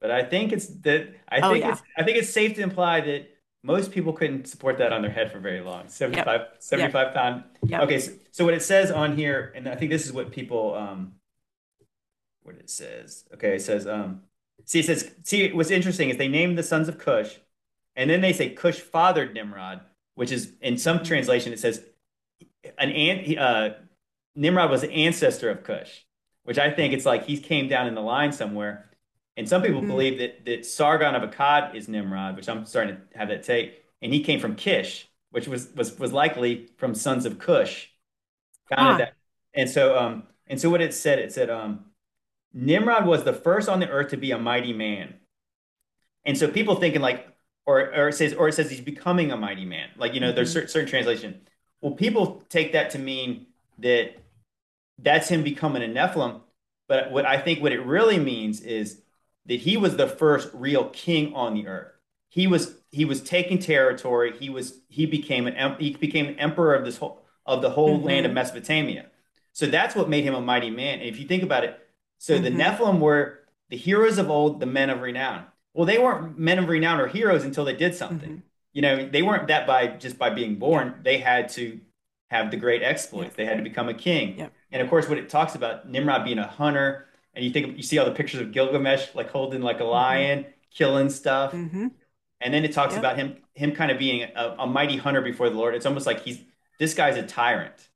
but I think it's that I oh, think yeah. it's I think it's safe to imply that most people couldn't support that on their head for very long. 75, yep. 75 yep. pound. Yep. Okay, so, so, what it says on here, and I think this is what people um what it says. Okay, it says um see it says see what's interesting is they named the sons of Cush, and then they say Cush fathered Nimrod, which is in some translation it says an ant uh Nimrod was the ancestor of Cush, which I think it's like he came down in the line somewhere. And some people mm-hmm. believe that that Sargon of Akkad is Nimrod, which I'm starting to have that take, and he came from Kish, which was was was likely from sons of Cush. Kind of that. And so um and so what it said, it said um Nimrod was the first on the earth to be a mighty man. And so people thinking like, or, or it says, or it says he's becoming a mighty man. Like, you know, mm-hmm. there's certain, certain translation. Well, people take that to mean that that's him becoming a Nephilim. But what I think what it really means is that he was the first real king on the earth. He was he was taking territory. He was he became an he became an emperor of this whole of the whole mm-hmm. land of Mesopotamia. So that's what made him a mighty man. And if you think about it, so mm-hmm. the Nephilim were the heroes of old, the men of renown. Well, they weren't men of renown or heroes until they did something. Mm-hmm. You know, they weren't that by just by being born. Yeah. They had to have the great exploits. Yeah. They had to become a king. Yeah. And of course, what it talks about Nimrod being a hunter, and you think you see all the pictures of Gilgamesh like holding like a mm-hmm. lion, mm-hmm. killing stuff. Mm-hmm. And then it talks about him him kind of being a, a, mighty hunter before the Lord. It's almost like he's this guy's a tyrant.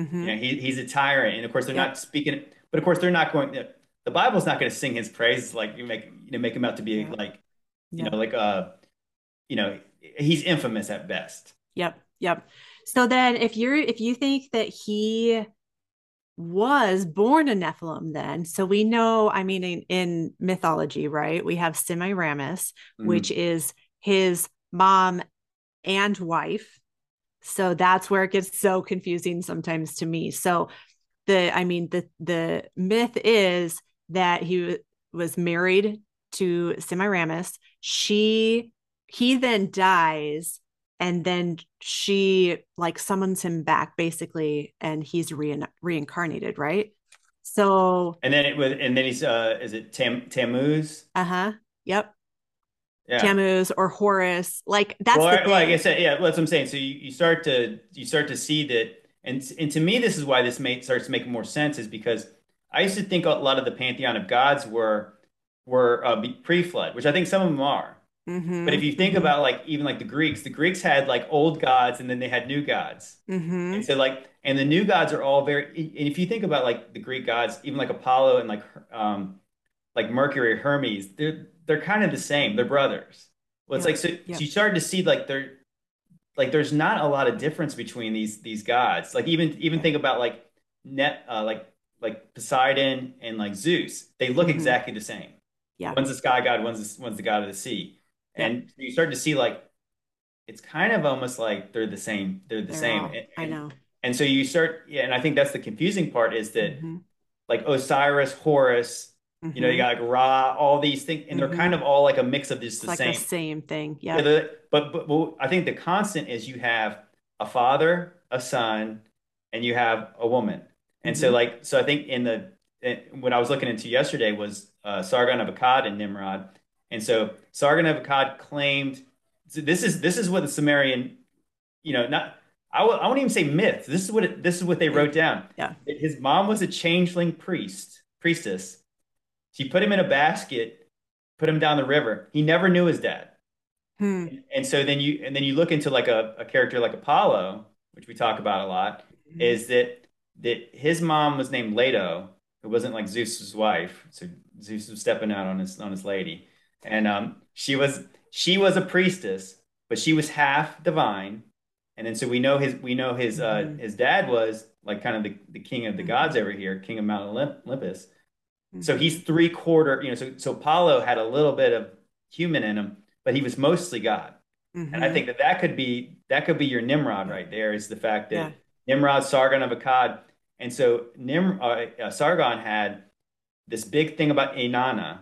Mm-hmm. You know, he, he's a tyrant, and of course they're not speaking. But of course they're not going. The Bible's not going to sing his praise like you make you know make him out to be yeah. like you know like uh you know he's infamous at best. Yep. Yep. So then if you're if you think that he was born a Nephilim then. So we know, I mean, in, in mythology, right? We have Semiramis, mm-hmm. which is his mom and wife. So that's where it gets so confusing sometimes to me. So the, I mean, the the myth is that he was married to Semiramis. She he then dies and then she like summons him back basically and he's re- reincarnated right? So and then it was and then he's uh is it Tam- tammuz? Uh-huh. Yep. Yeah. tammuz or horus. Like that's well, like i said yeah that's what i'm saying. So you, you start to you start to see that and and to me this is why this mate starts to make more sense is because i used to think a lot of the pantheon of gods were were uh, pre-flood which i think some of them are Mm-hmm. But if you think mm-hmm. about like even like the Greeks, the Greeks had like old gods and then they had new gods. Mm-hmm. And so like and the new gods are all very and if you think about like the Greek gods, even like Apollo and like um like Mercury, Hermes, they're they're kind of the same. They're brothers. Well, it's like so, so you start to see like they're like there's not a lot of difference between these these gods. Like even even think about like net uh, like like Poseidon and like Zeus. They look mm-hmm. exactly the same. Yeah. One's the sky god, one's the, one's the god of the sea and you start to see like it's kind of almost like they're the same. They're the they're same. All, and, I know. And so you start, yeah, and I think that's the confusing part is that mm-hmm. like Osiris, Horus, mm-hmm. you know, you mm-hmm. got like Ra, all these things, and mm-hmm. they're kind of all like a mix of this the like same. the same thing. Yeah. yeah but, but but I think the constant is you have a father, a son, and you have a woman. And so mm-hmm. like so I think in the in, what I was looking into yesterday was uh, Sargon of Akkad and Nimrod and so Sargon of Akkad claimed so this is this is what the Sumerian, you know, not I w- I won't even say myth. This is what it, this is what they wrote down. Yeah. His mom was a changeling priest, priestess. She put him in a basket, put him down the river. He never knew his dad. Hmm. And, so then you and then you look into like a, a character like Apollo, which we talk about a lot, mm-hmm. is that that his mom was named Leto, who wasn't like Zeus's wife. So Zeus was stepping out on his on his lady and um, she was she was a priestess, but she was half divine. And then so we know his we know his uh, mm-hmm. his dad was like kind of the, the king of the mm-hmm. gods over here, king of Mount Olympus. Mm-hmm. So he's three quarter, you know. So so Apollo had a little bit of human in him, but he was mostly God. And I mm-hmm. think that that could be that could be your Nimrod right there. Is the fact that yeah. Nimrod, Sargon of Akkad, and so Nim uh, uh, Sargon had this big thing about Inanna,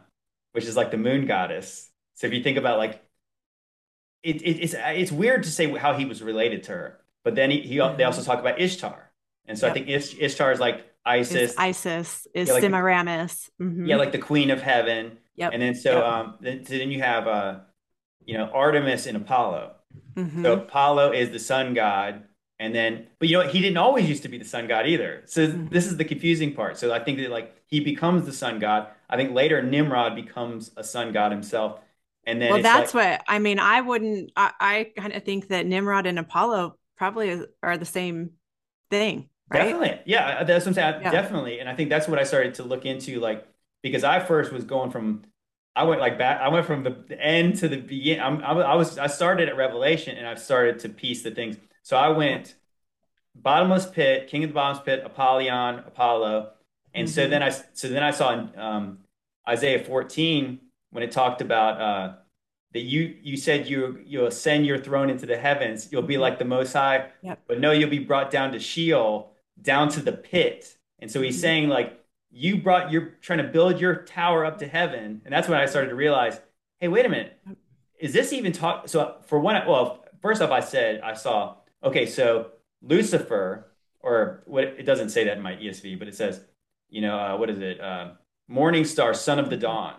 which is like the moon goddess. So if you think about like, it, it, it's it's weird to say how he was related to her but then he, he mm-hmm. they also talk about Ishtar, and so yep. I think Ish, Ishtar is like Isis. Is Isis is yeah, like, Semiramis. Mm-hmm. Yeah, like the queen of heaven. Yep. And then so yep. um then, so then you have uh you know Artemis and Apollo. Mm-hmm. So Apollo is the sun god, and then but you know? He didn't always used to be the sun god either. So mm-hmm. this is the confusing part. So I think that like he becomes the sun god. I think later Nimrod becomes a sun god himself. And then well, that's like, what I mean. I wouldn't. I, I kind of think that Nimrod and Apollo probably are the same thing. Right? Definitely, yeah. That's what I'm saying. Yeah. Definitely, and I think that's what I started to look into, like because I first was going from I went like back. I went from the end to the beginning. I'm, I was I started at Revelation and I've started to piece the things. So I went bottomless pit, king of the bottomless pit, Apollyon, Apollo, and mm-hmm. so then I so then I saw um, Isaiah 14 when it talked about uh, that you you said you you'll ascend your throne into the heavens. You'll be like the Most High, yep. but no, you'll be brought down to Sheol, down to the pit. And so he's mm-hmm. saying like you brought you're trying to build your tower up to heaven and that's when i started to realize hey wait a minute is this even talk so for one well first off i said i saw okay so lucifer or what it doesn't say that in my esv but it says you know uh, what is it uh, morning star son of the dawn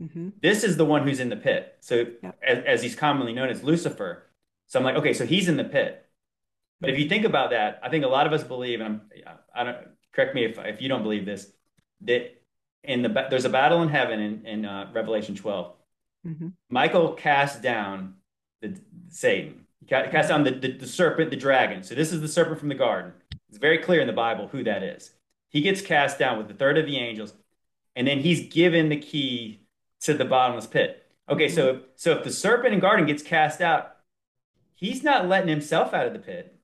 mm-hmm. this is the one who's in the pit so yep. as, as he's commonly known as lucifer so i'm like okay so he's in the pit but if you think about that i think a lot of us believe and I'm, i don't correct me if, if you don't believe this that in the there's a battle in heaven in, in uh, Revelation 12. Mm-hmm. Michael cast down the Satan, cast down the, the, the serpent, the dragon. So this is the serpent from the garden. It's very clear in the Bible who that is. He gets cast down with the third of the angels, and then he's given the key to the bottomless pit. Okay, mm-hmm. so so if the serpent in garden gets cast out, he's not letting himself out of the pit.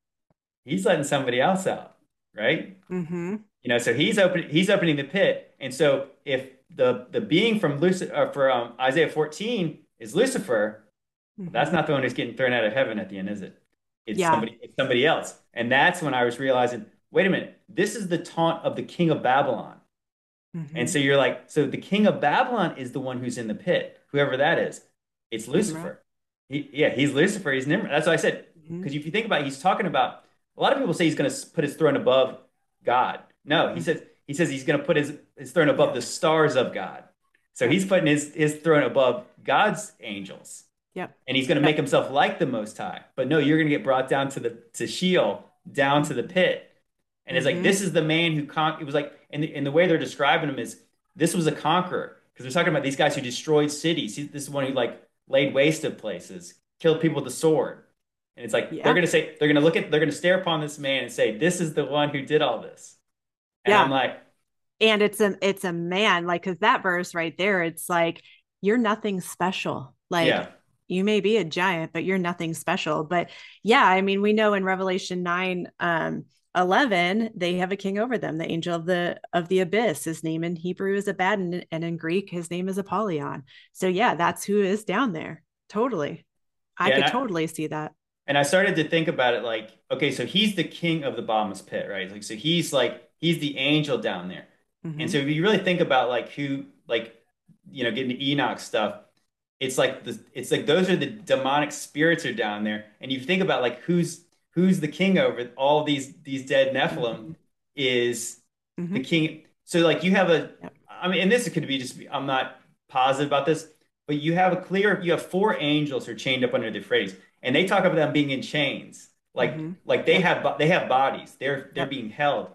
He's letting somebody else out, right? Mm-hmm. You know, so he's opening he's opening the pit, and so if the the being from Lucifer uh, for um, Isaiah 14 is Lucifer, mm-hmm. that's not the one who's getting thrown out of heaven at the end, is it? It's yeah. somebody it's somebody else, and that's when I was realizing, wait a minute, this is the taunt of the king of Babylon. Mm-hmm. And so you're like, so the king of Babylon is the one who's in the pit, whoever that is. It's Lucifer. He, yeah, he's Lucifer. He's Nimrod. That's what I said. Because mm-hmm. if you think about it, he's talking about a lot of people say he's going to put his throne above God. No, he says he says he's going to put his his throne above the stars of God. So he's putting his his throne above God's angels. Yep. And he's going to make himself like the Most High. But no, you're going to get brought down to the to Sheol, down to the pit. And it's mm-hmm. like this is the man who con. It was like, and the, and the way they're describing him is this was a conqueror because they're talking about these guys who destroyed cities. This is one who like laid waste of places, killed people with the sword. And it's like yeah. they're going to say they're going to look at they're going to stare upon this man and say, "This is the one who did all this." And yeah. I'm like, and it's a it's a man like because that verse right there, it's like you're nothing special. Like yeah. you may be a giant, but you're nothing special. But yeah, I mean, we know in Revelation nine, um, 11 they have a king over them the angel of the of the abyss his name in hebrew is abaddon and in greek his name is apollyon so yeah that's who is down there totally i yeah, could totally see that and i started to think about it like okay so he's the king of the bottomless pit right like so he's like he's the angel down there. Mm-hmm. And so if you really think about like who like you know getting to Enoch stuff, it's like the it's like those are the demonic spirits are down there. And you think about like who's who's the king over all these these dead Nephilim mm-hmm. is mm-hmm. the king. So like you have a I mean, and this could be just I'm not positive about this, but you have a clear you have four angels who are chained up under the Euphrates, and they talk about them being in chains. Like mm-hmm. like they have they have bodies. They're they're being held.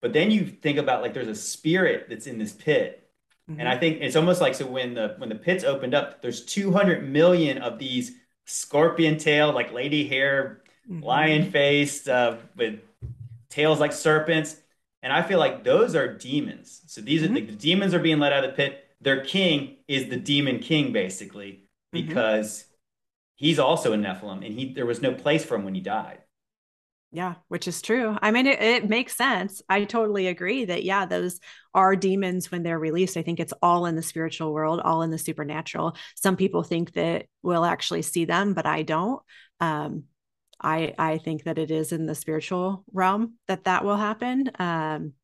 But then you think about like there's a spirit that's in this pit. Mm-hmm. And I think it's almost like so when the when the pits opened up, there's 200 million of these scorpion tail, like lady hair, mm-hmm. lion faced, uh, with tails like serpents. And I feel like those are demons. So these mm-hmm. are the, the, demons are being let out of the pit. Their king is the demon king, basically, mm-hmm. because he's also a Nephilim and he there was no place for him when he died. Yeah, which is true. I mean, it, it, makes sense. I totally agree that, yeah, those are demons when they're released. I think it's all in the spiritual world, all in the supernatural. Some people think that we'll actually see them, but I don't. Um, I, I think that it is in the spiritual realm that that will happen. Um,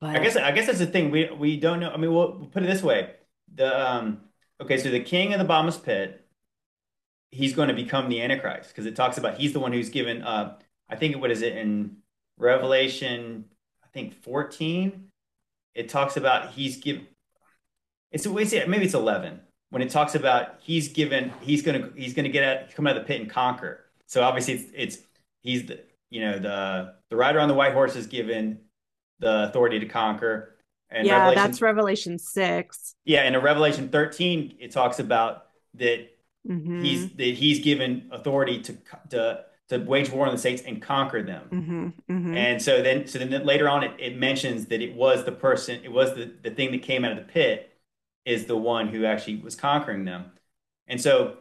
but I guess, I guess that's the thing. We, we don't know. I mean, we'll, we'll put it this way. The, um, okay, so the king of the bottomless pit, he's going to become the Antichrist because it talks about he's the one who's given, uh, I think what is it in Revelation, I think 14, it talks about he's given it's a way maybe it's 11 when it talks about he's given he's gonna he's gonna get out come out of the pit and conquer. So obviously it's it's he's the you know the the rider on the white horse is given the authority to conquer. And yeah, Revelation, that's Revelation six. Yeah, and in Revelation 13, it talks about that mm-hmm. he's that he's given authority to to to wage war on the states and conquer them. Mm-hmm, mm-hmm. And so then, so then later on, it, it mentions that it was the person, it was the, the thing that came out of the pit is the one who actually was conquering them. And so,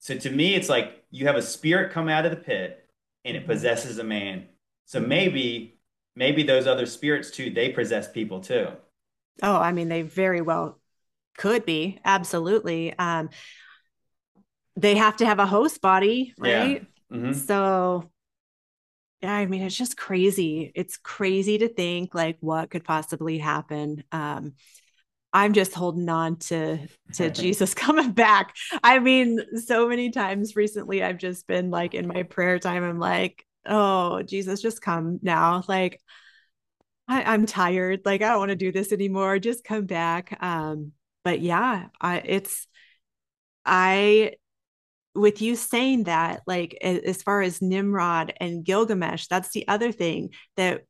so to me, it's like you have a spirit come out of the pit and it mm-hmm. possesses a man. So maybe, maybe those other spirits too, they possess people too. Oh, I mean, they very well could be. Absolutely. Um, they have to have a host body, right? Yeah. Mm-hmm. So yeah, I mean, it's just crazy. It's crazy to think like what could possibly happen. Um, I'm just holding on to to Jesus coming back. I mean, so many times recently I've just been like in my prayer time, I'm like, oh, Jesus, just come now. Like, I, am tired. Like, I don't want to do this anymore. Just come back. Um, but yeah, I it's I with you saying that, like as far as Nimrod and Gilgamesh, that's the other thing that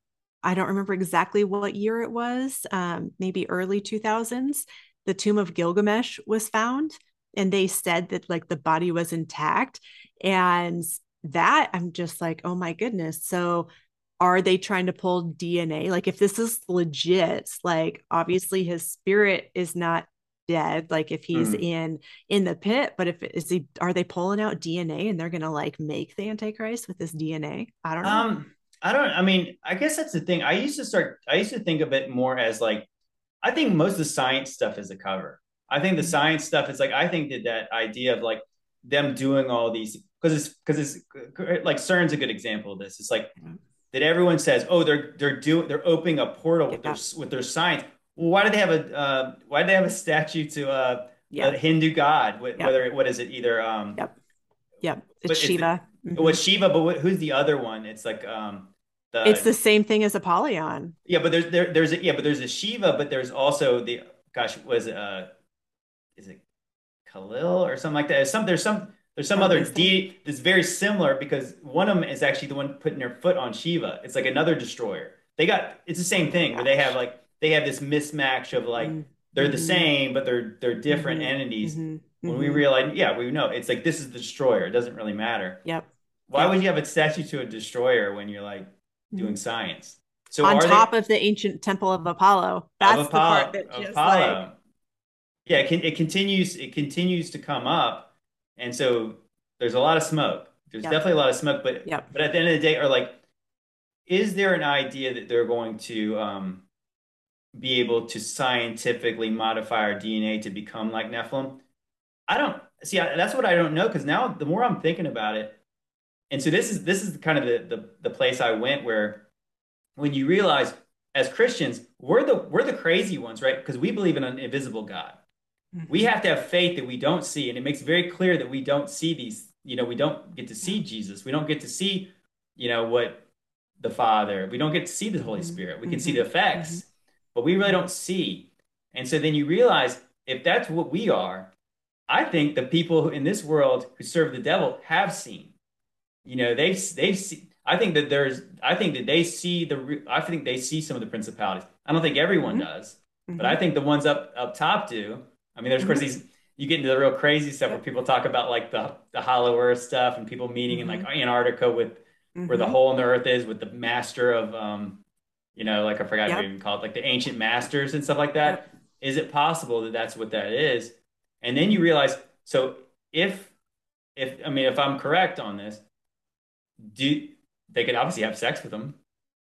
I don't remember exactly what year it was, um, maybe early 2000s, the tomb of Gilgamesh was found. And they said that like the body was intact. And that I'm just like, oh my goodness. So are they trying to pull DNA? Like if this is legit, like obviously his spirit is not dead like if he's mm. in in the pit but if is he are they pulling out dna and they're gonna like make the antichrist with this dna i don't know um I don't. I mean, I guess that's the thing. I used to start. I used to think of it more as like, I think most of the science stuff is a cover. I think the mm-hmm. science stuff is like. I think that that idea of like them doing all these because it's because it's like CERN's a good example of this. It's like that everyone says, oh, they're they're doing they're opening a portal with their with their science. Well, why do they have a uh, why do they have a statue to uh, a Hindu god? Whether what is it? Either um, yep, yep, it's Shiva. It, mm-hmm. Shiva, but who's the other one? It's like um, the, it's the same thing as Apollyon. Yeah, but there's there, there's a, yeah, but there's a Shiva, but there's also the gosh was uh is it Khalil or something like that? There's some there's some there's some other deity that's very similar because one of them is actually the one putting their foot on Shiva. It's like another destroyer. They got it's the same thing where they have like they have this mismatch of like mm-hmm. they're the mm-hmm. same but they're they're different mm-hmm. entities. Mm-hmm. When we mm-hmm. realize, yeah, we know it's like this is the destroyer. It doesn't really matter. Yep. Why yep. would you have a statue to a destroyer when you're like doing science. So on top they, of the ancient temple of Apollo, that's of Apollo, the part that just Apollo. like yeah, it, can, it continues it continues to come up, and so there's a lot of smoke. There's yep. definitely a lot of smoke, but yep. but at the end of the day, are like, is there an idea that they're going to um, be able to scientifically modify our DNA to become like Nephilim? I don't see. I, that's what I don't know because now the more I'm thinking about it, and so this is this is kind of the, the the place I went where when you realize as Christians we're the we're the crazy ones, right? Because we believe in an invisible God. Mm-hmm. We have to have faith that we don't see, and it makes very clear that we don't see these. You know, we don't get to see Jesus. We don't get to see, you know, what the Father. We don't get to see the Holy mm-hmm. Spirit. We can mm-hmm. see the effects, mm-hmm. But we really don't see. And so then you realize if that's what we are, I think the people in this world who serve the devil have seen you know they they see i think that there's i think that they see the i think they see some of the principalities i don't think everyone mm-hmm. does mm-hmm. but i think the ones up up top do i mean there's of course mm-hmm. these you get into the real crazy stuff where people talk about like the the hollow earth stuff and people meeting in like mm-hmm. antarctica with where the mm-hmm. hole in the earth is with the master of um you know like i forgot yep. what you even call it like the ancient masters and stuff like that. Yep. Is it possible that that's what that is and then you realize so if if i mean if i'm correct on this do they could obviously have sex with them,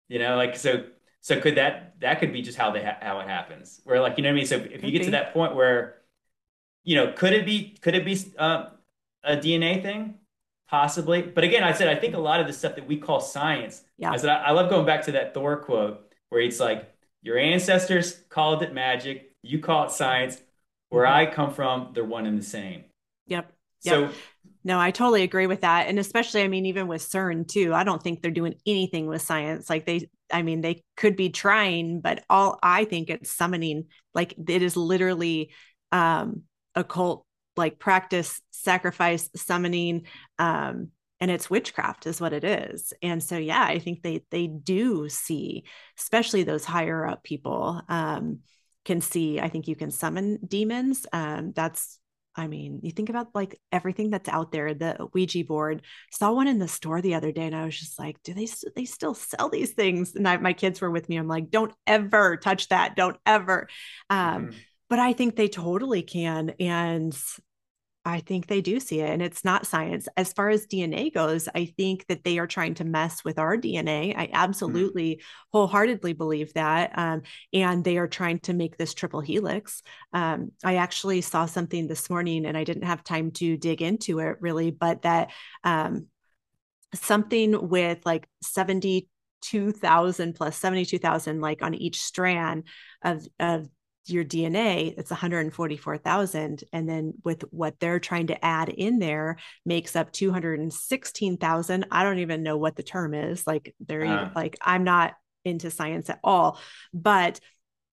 you know, like so. So could that that could be just how they ha- how it happens? Where like you know what I mean? So if you get to that point where, you know, could it be could it be uh, a DNA thing? Possibly, but again, I said I think a lot of the stuff that we call science. Yeah. I said I, I love going back to that Thor quote where it's like your ancestors called it magic, you call it science. Where mm-hmm. I come from, they're one and the same. Yep. yep. So No, I totally agree with that. And especially, I mean, even with CERN too, I don't think they're doing anything with science. Like they, I mean, they could be trying, but all I think it's summoning, like it is literally um occult like practice, sacrifice, summoning, um, and it's witchcraft is what it is and so yeah i think they they do see especially those higher up people um, can see i think you can summon demons um, that's I mean, you think about like everything that's out there, the Ouija board. Saw one in the store the other day, and I was just like, "Do they they still sell these things?" And I, my kids were with me. I'm like, "Don't ever touch that! Don't ever." Um, mm-hmm. But I think they totally can, and I think they do see it, and it's not science. As far as DNA goes, I think that they are trying to mess with our DNA. I mm-hmm. absolutely, mm. wholeheartedly believe that. Um, and they are trying to make this triple helix. Um, I actually saw something this morning, and I didn't have time to dig into it really, but that um, something with like 72,000 plus 72,000, like on each strand of, of your DNA, it's 144,000. And then with what they're trying to add in there makes up 216,000. I don't even know what the term is. Like they're uh. like, I'm not into science at all, but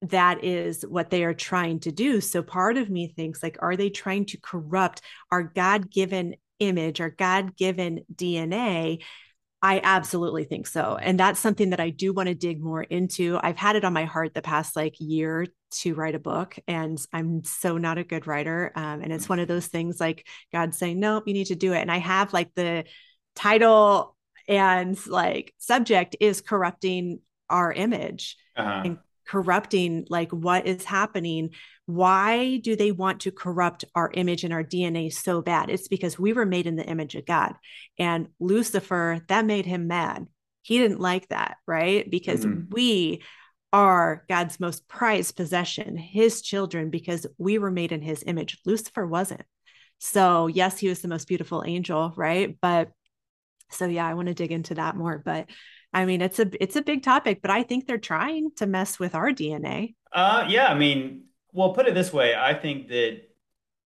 that is what they are trying to do. So part of me thinks like, are they trying to corrupt our God given image, our God given DNA I absolutely think so. And that's something that I do want to dig more into. I've had it on my heart the past like year to write a book, and I'm so not a good writer. Um, and it's one of those things like God saying, nope, you need to do it. And I have like the title and like subject is corrupting our image uh-huh. and corrupting like what is happening why do they want to corrupt our image and our dna so bad? It's because we were made in the image of god and lucifer that made him mad. He didn't like that right? Because mm-hmm. we are god's most prized possession his children because we were made in his image. Lucifer wasn't. So yes he was the most beautiful angel right? But so yeah i want to dig into that more but I mean, it's a it's a big topic, but I think they're trying to mess with our DNA. Uh, yeah, I mean, well, put it this way, I think that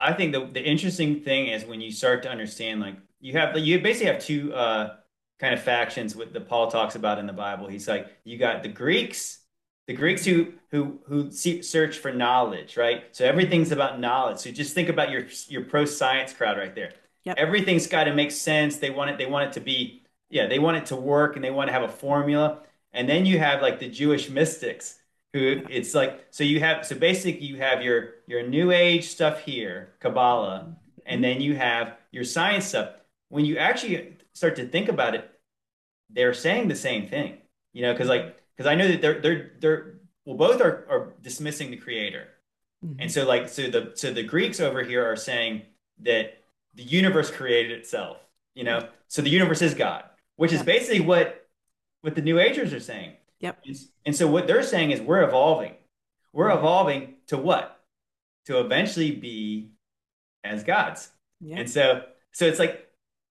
I think the the interesting thing is when you start to understand, like you have you basically have two uh kind of factions with that Paul talks about in the Bible. He's like, you got the Greeks, the Greeks who who who search for knowledge, right? So everything's about knowledge. So just think about your your pro science crowd right there. Yep. Everything's got to make sense. They want it. They want it to be yeah, they want it to work and they want to have a formula. And then you have like the Jewish mystics who it's like so you have so basically you have your your new age stuff here, Kabbalah, and then you have your science stuff. When you actually start to think about it, they're saying the same thing. You know, because like because I know that they're they're they're well both are are dismissing the creator. Mm-hmm. And so like so the so the Greeks over here are saying that the universe created itself, you know. So the universe is God which is basically what what the New Agers are saying. Yep. And so what they're saying is we're evolving. We're evolving to what? To eventually be as gods. Yep. And so so it's like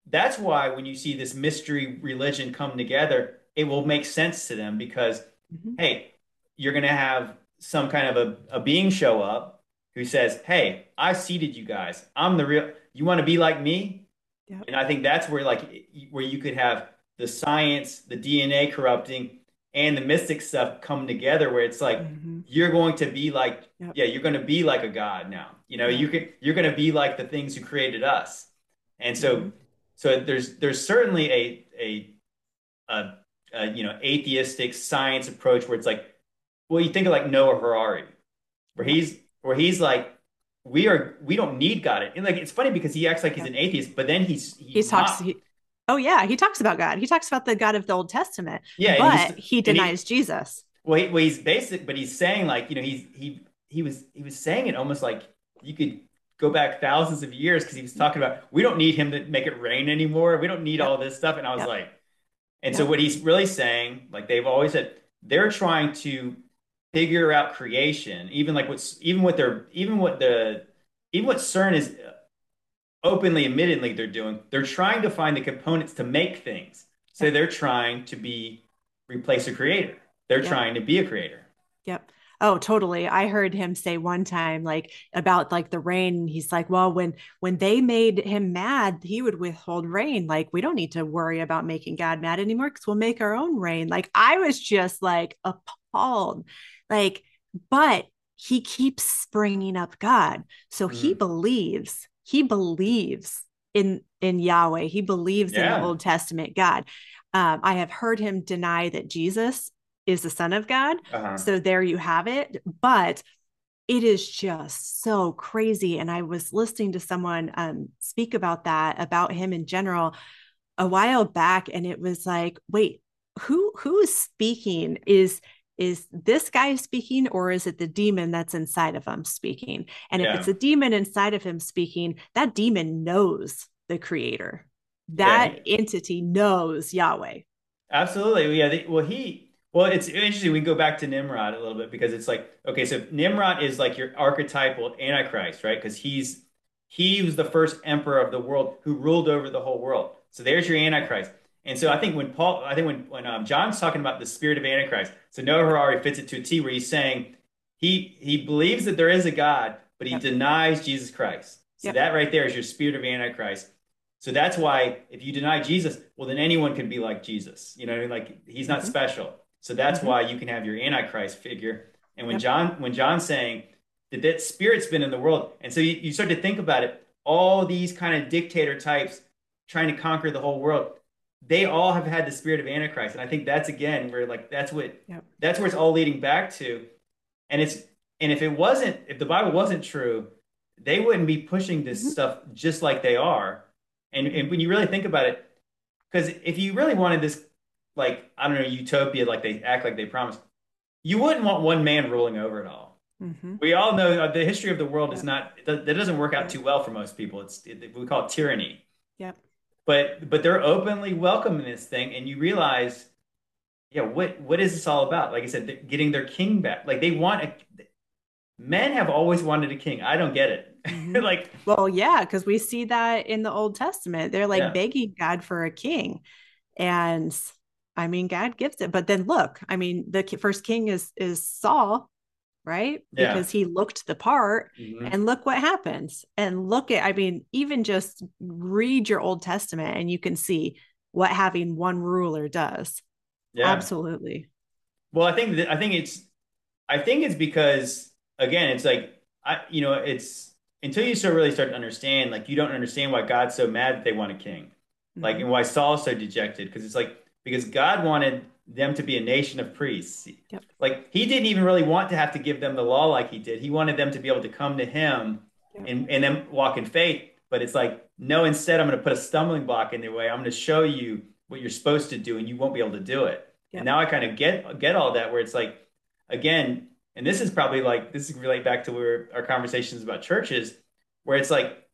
that's why when you see this mystery religion come together, it will make sense to them because mm-hmm. hey, you're gonna have some kind of a, a being show up who says, Hey, I seeded you guys. I'm the real you want to be like me? Yep. And I think that's where like where you could have the science, the DNA corrupting, and the mystic stuff come together where it's like mm-hmm. you're going to be like yep. yeah you're going to be like a god now. You know you can you're going to be like the things who created us. And so mm-hmm. so there's there's certainly a, a a, a you know atheistic science approach where it's like well you think of like Noah Harari where he's where he's like we are we don't need God. And like it's funny because he acts like he's an atheist but then he's he's he talks he, Oh yeah, he talks about God. He talks about the God of the Old Testament. Yeah, but he denies he, Jesus. Well, he, well, he's basic, but he's saying like you know he's he he was he was saying it almost like you could go back thousands of years because he was talking about we don't need him to make it rain anymore. We don't need yep. all this stuff. And I was yep. like, and yep. so what he's really saying, like they've always said, they're trying to figure out creation, even like what's even what they're even what the even what CERN is openly, admittedly, they're doing. They're trying to find the components to make things. So they're trying to be replace a creator. They're trying to be a creator. Yep. Oh, totally. I heard him say one time like about like the rain. He's like, well, when when they made him mad, he would withhold rain. Like, we don't need to worry about making God mad anymore because we'll make our own rain. Like, I was just like appalled. Like, but he keeps bringing up God. So mm. he believes, he believes in in Yahweh. He believes yeah. in the Old Testament God. Um, I have heard him deny that Jesus is the son of God. Uh-huh. So there you have it. But it is just so crazy. And I was listening to someone um, speak about that, about him in general, a while back, and it was like, wait, who who is speaking? Is is this guy speaking or is it the demon that's inside of him speaking? And yeah. if it's a demon inside of him speaking, that demon knows the creator. That yeah. entity knows Yahweh. Absolutely. Yeah. well, he well, it's interesting. We go back to Nimrod a little bit because it's like, okay, so Nimrod is like your archetypal Antichrist, right? Because he's he was the first emperor of the world who ruled over the whole world. So there's your Antichrist. And so I think when Paul, I think when when um, John's talking about the spirit of Antichrist, so Noah Harari fits it to a T where he's saying he he believes that there is a God, but he yep. denies Jesus Christ. So yep. that right there is your spirit of Antichrist. So that's why if you deny Jesus, well, then anyone can be like Jesus. You know, I mean? like he's not mm-hmm. special. So that's mm-hmm. why you can have your Antichrist figure. And when yep. John, when John's saying that that spirit's been in the world, and so you, you start to think about it, all these kind of dictator types trying to conquer the whole world, they all have had the spirit of Antichrist. And I think that's again where like that's what yep. that's where it's all leading back to. And it's and if it wasn't, if the Bible wasn't true, they wouldn't be pushing this mm-hmm. stuff just like they are. And and when you really think about it, because if you really wanted this like I don't know utopia like they act like they promised, you wouldn't want one man ruling over it all. Mm-hmm. We all know uh, the history of the world is not that doesn't work out too well for most people. It's it, we call it tyranny. Yep. But but they're openly welcoming this thing, and you realize, yeah, what what is this all about? Like I said, getting their king back. Like they want a. Men have always wanted a king. I don't get it. Mm-hmm. like, well, yeah, because we see that in the Old Testament. They're like yeah. begging God for a king, and I mean, God gives it. But then look, I mean, the first king is is Saul, right? Yeah. Because he looked the part, mm-hmm. and look what happens. And look at, I mean, even just read your Old Testament, and you can see what having one ruler does. Yeah, absolutely. Well, I think that I think it's I think it's because again, it's like I you know it's until you start really start to understand, like you don't understand why God's so mad that they want a king, mm-hmm. like and why Saul's so dejected because it's like because God wanted them to be a nation of priests. Yep. Like he didn't even really want to have to give them the law like he did. He wanted them to be able to come to him yep. and, and then walk in faith. But it's like, no, instead I'm going to put a stumbling block in their way. I'm going to show you what you're supposed to do and you won't be able to do it. Yep. And now I kind of get get all that where it's like, again, and this is probably like this is relate back to where our conversations about churches, where it's like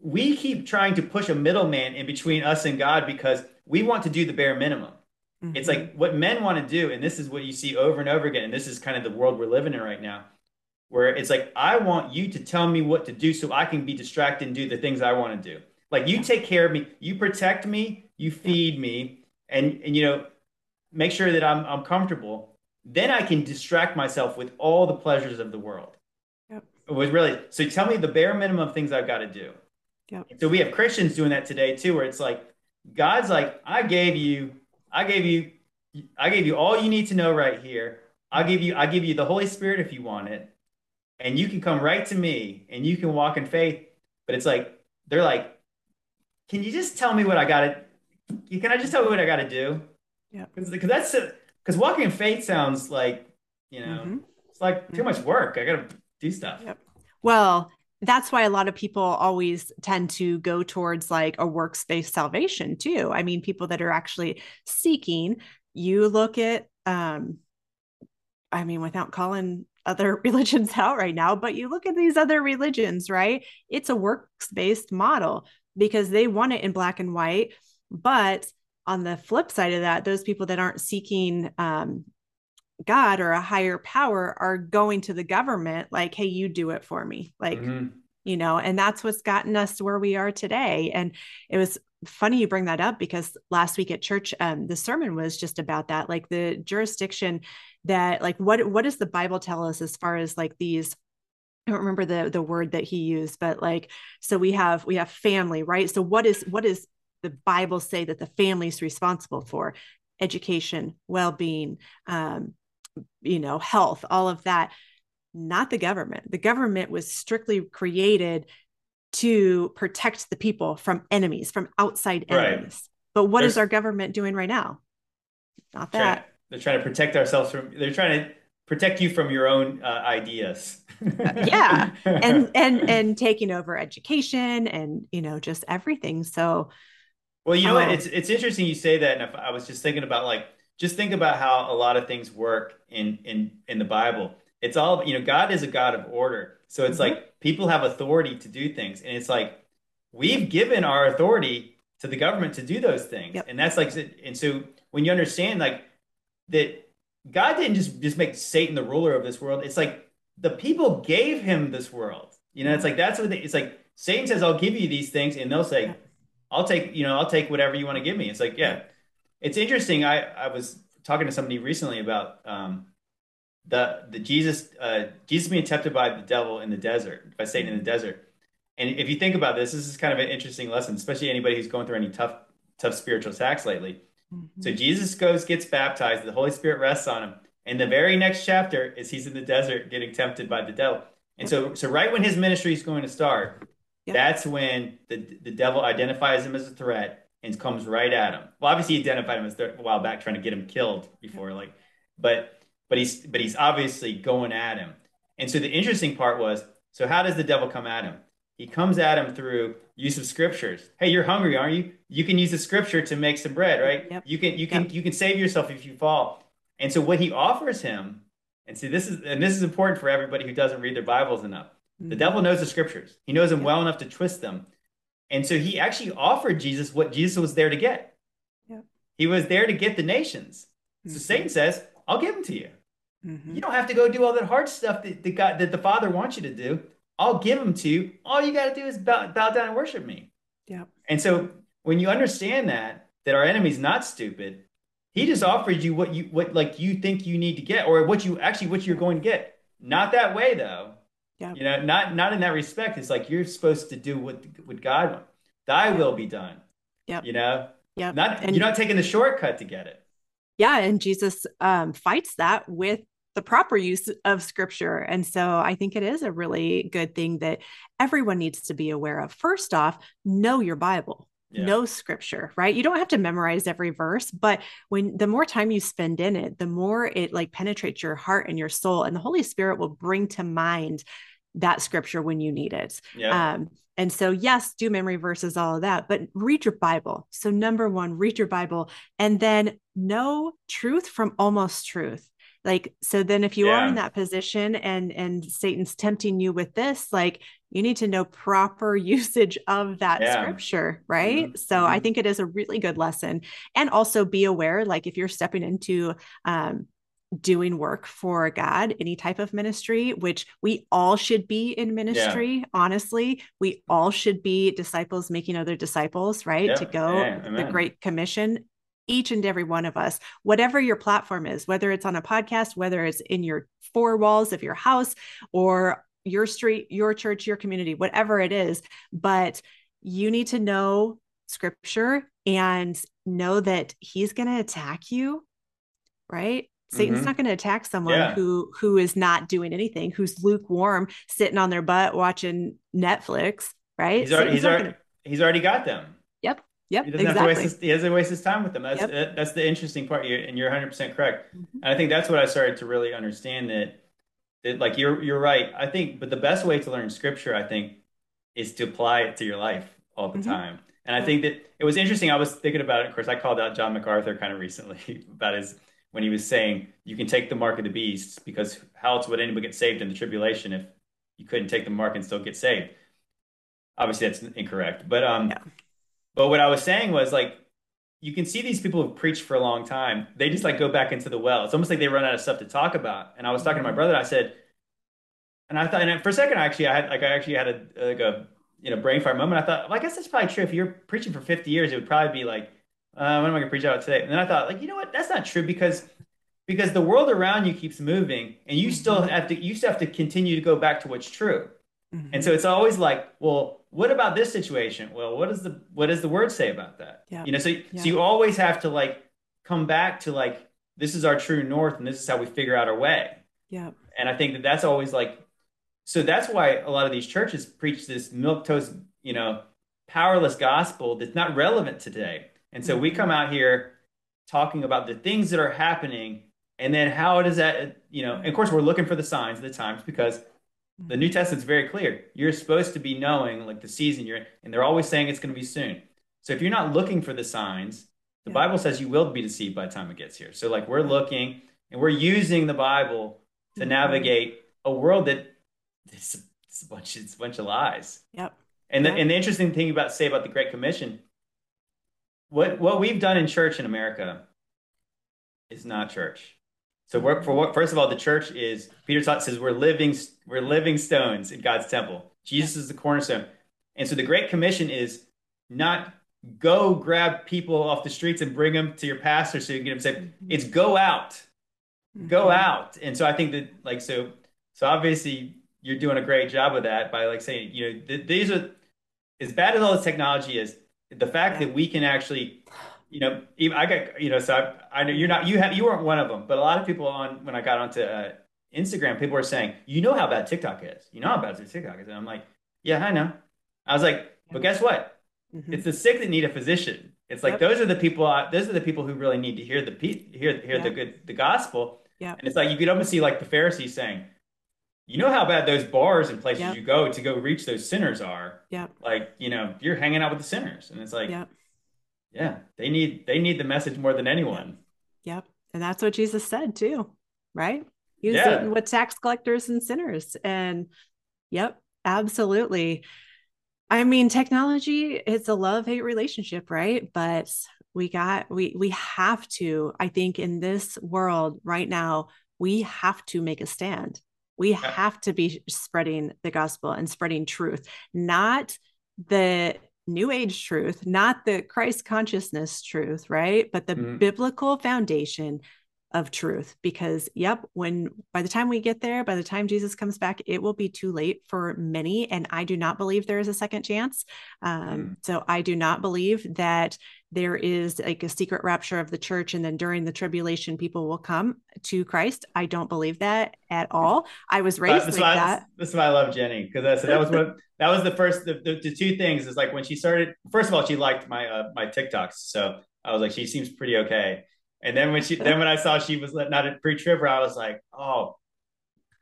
we keep trying to push a middleman in between us and God because we want to do the bare minimum. Mm-hmm. It's like what men want to do, and this is what you see over and over again. And this is kind of the world we're living in right now, where it's like, I want you to tell me what to do so I can be distracted and do the things I want to do. Like you take care of me, you protect me, you feed me, and and you know, make sure that I'm I'm comfortable. Then I can distract myself with all the pleasures of the world. Yep. It was really so tell me the bare minimum of things I've got to do. Yep. So we have Christians doing that today too, where it's like God's like, I gave you, I gave you, I gave you all you need to know right here. I'll give you, I give you the Holy Spirit if you want it, and you can come right to me and you can walk in faith. But it's like they're like, can you just tell me what I got to? Can I just tell me what I got to do? Yeah, because that's because walking in faith sounds like you know mm-hmm. it's like too mm-hmm. much work. I got to do stuff. Yep. Well, that's why a lot of people always tend to go towards like a works based salvation too. I mean, people that are actually seeking, you look at, um, I mean, without calling other religions out right now, but you look at these other religions, right? It's a works based model because they want it in black and white. But on the flip side of that, those people that aren't seeking um, God or a higher power are going to the government like, hey, you do it for me. Like, mm-hmm. you know, and that's what's gotten us where we are today. And it was funny you bring that up because last week at church, um, the sermon was just about that, like the jurisdiction that, like, what what does the Bible tell us as far as like these I don't remember the the word that he used, but like so we have we have family, right? So what is what is the Bible say that the family is responsible for? Education, well-being, um, you know, health, all of that. Not the government. The government was strictly created to protect the people from enemies, from outside enemies. Right. But what There's, is our government doing right now? Not that. Trying, they're trying to protect ourselves from. They're trying to protect you from your own uh, ideas. yeah, and and and taking over education and you know just everything. So, well, you know um, what? It's it's interesting you say that, and if I was just thinking about like just think about how a lot of things work in in in the Bible. It's all you know. God is a God of order, so it's mm-hmm. like people have authority to do things, and it's like we've given our authority to the government to do those things, yep. and that's like, and so when you understand like that God didn't just just make Satan the ruler of this world. It's like the people gave him this world. You know, it's like that's what they, it's like. Satan says, "I'll give you these things," and they'll say, "I'll take you know I'll take whatever you want to give me." It's like yeah, it's interesting. I I was talking to somebody recently about um, the the Jesus uh, Jesus being tempted by the devil in the desert by Satan in the desert. And if you think about this, this is kind of an interesting lesson, especially anybody who's going through any tough tough spiritual attacks lately Mm-hmm. So Jesus goes, gets baptized, the Holy Spirit rests on him. And the very next chapter is he's in the desert getting tempted by the devil. And so, so right when his ministry is going to start, yep. that's when the, the devil identifies him as a threat and comes right at him. Well, obviously he identified him as th- a while back, trying to get him killed before, like, but but he's but he's obviously going at him. And so the interesting part was, so how does the devil come at him? He comes at him through use of scriptures. Hey, you're hungry, aren't you? You can use the scripture to make some bread, right? Yep. You can you can yep. you can save yourself if you fall. And so what he offers him, and see this is and this is important for everybody who doesn't read their Bibles enough. Mm-hmm. The devil knows the scriptures. He knows them well enough to twist them. And so he actually offered Jesus what Jesus was there to get. He was there to get the nations. Mm-hmm. So Satan says, I'll give them to you. Mm-hmm. You don't have to go do all that hard stuff that the God that the Father wants you to do. I'll give them to you. All you got to do is bow, bow down and worship me. Yeah. And so when you understand that, that our enemy's not stupid, he just offers you what you what like you think you need to get, or what you actually what you're going to get. Not that way though. Yeah. You know, not not in that respect. It's like you're supposed to do what what God wants. Thy will be done. Yeah. You know. Yeah. Not and, you're not taking the shortcut to get it. Yeah, and Jesus um, fights that with the proper use of scripture. And so I think it is a really good thing that everyone needs to be aware of. First off, know your Bible. Yeah. know scripture right you don't have to memorize every verse but when the more time you spend in it the more it like penetrates your heart and your soul and the holy spirit will bring to mind that scripture when you need it yeah. um and so yes do memory verses all of that but read your bible so number one read your bible and then know truth from almost truth like so then if you yeah. are in that position and and satan's tempting you with this like you need to know proper usage of that yeah. scripture right mm-hmm. so mm-hmm. i think it is a really good lesson and also be aware like if you're stepping into um doing work for God, any type of ministry, which we all should be in ministry. Yeah. Honestly, we all should be disciples making other disciples, right? Yeah. To go yeah. the Great Commission each and every one of us, whatever your platform is, whether it's on a podcast, whether it's in your four walls of your house or your street, your church, your community, whatever it is. But you need to know scripture and know that he's going to attack you, right? Satan's mm-hmm. not going to attack someone yeah. who who is not doing anything, who's lukewarm, sitting on their butt watching Netflix, right? He's already, he's, already, gonna... he's already got them. Yep. Yep, he doesn't exactly. have to waste his, he doesn't waste his time with them. That's yep. that's the interesting part, and you're 100 percent correct. Mm-hmm. And I think that's what I started to really understand that that like you're you're right. I think, but the best way to learn scripture, I think, is to apply it to your life all the mm-hmm. time. And I think that it was interesting. I was thinking about it. Of course, I called out John MacArthur kind of recently about his when he was saying you can take the mark of the beast because how else would anybody get saved in the tribulation if you couldn't take the mark and still get saved? Obviously, that's incorrect. But um, yeah. but what I was saying was like you can see these people who've preached for a long time. They just like go back into the well. It's almost like they run out of stuff to talk about. And I was talking to my mm-hmm. brother. I said, and I thought, and for a second, I actually, I had like I actually had a like a you know brain fire moment, I thought, well, I guess that's probably true. If you're preaching for 50 years, it would probably be like, uh, what am I going to preach about today? And then I thought, like, you know what? That's not true because because the world around you keeps moving, and you mm-hmm. still have to you still have to continue to go back to what's true. Mm-hmm. And so it's always like, well, what about this situation? Well, what does the what does the word say about that? Yeah. You know, so yeah. so you always have to like come back to like this is our true north, and this is how we figure out our way. Yeah. And I think that that's always like, so that's why a lot of these churches preach this milk toast, you know, powerless gospel that's not relevant today. And so mm-hmm. we come out here talking about the things that are happening and then how does that, you know, of course we're looking for the signs of the times because the New Testament's very clear. You're supposed to be knowing like the season you're in, and they're always saying it's going to be soon. So if you're not looking for the signs, the yeah. Bible says you will be deceived by the time it gets here. So like we're looking and we're using the Bible to mm-hmm. navigate a world that it's, it's a bunch it's a bunch of lies. Yep. And the, and the interesting thing about say about the Great Commission, what what we've done in church in America is not church. So we're, for what, first of all, the church is Peter taught says we're living we're living stones in God's temple. Jesus is the cornerstone, and so the Great Commission is not go grab people off the streets and bring them to your pastor so you can get them saved. Mm-hmm. It's go out, go mm-hmm. out. And so I think that like so so obviously you're doing a great job of that by like saying you know th- these are as bad as all this technology is the fact that we can actually you know, even I got, you know, so I, I know you're not, you have, you weren't one of them, but a lot of people on, when I got onto uh, Instagram, people were saying, you know how bad TikTok is. You know how bad TikTok is. And I'm like, yeah, I know. I was like, but guess what? Mm-hmm. It's the sick that need a physician. It's like, yep. those are the people, those are the people who really need to hear the, hear, hear yep. the good, the gospel. Yeah. And it's like, you could almost see like the Pharisees saying, you know how bad those bars and places yep. you go to go reach those sinners are. Yeah. Like, you know, you're hanging out with the sinners. And it's like, yeah, they need they need the message more than anyone. Yep. And that's what Jesus said too, right? He was yeah. with tax collectors and sinners. And yep, absolutely. I mean, technology, it's a love-hate relationship, right? But we got we we have to, I think in this world right now, we have to make a stand. We yeah. have to be spreading the gospel and spreading truth, not the new age truth, not the Christ consciousness truth, right? But the mm-hmm. biblical foundation of truth. Because, yep, when by the time we get there, by the time Jesus comes back, it will be too late for many. And I do not believe there is a second chance. Um, mm-hmm. So I do not believe that there is like a secret rapture of the church and then during the tribulation people will come to christ i don't believe that at all i was raised uh, like why, that this is why i love jenny because that was what that was the first the, the, the, two things is like when she started first of all she liked my uh, my tiktoks so i was like she seems pretty okay and then when she then when i saw she was not a pre-tribber i was like oh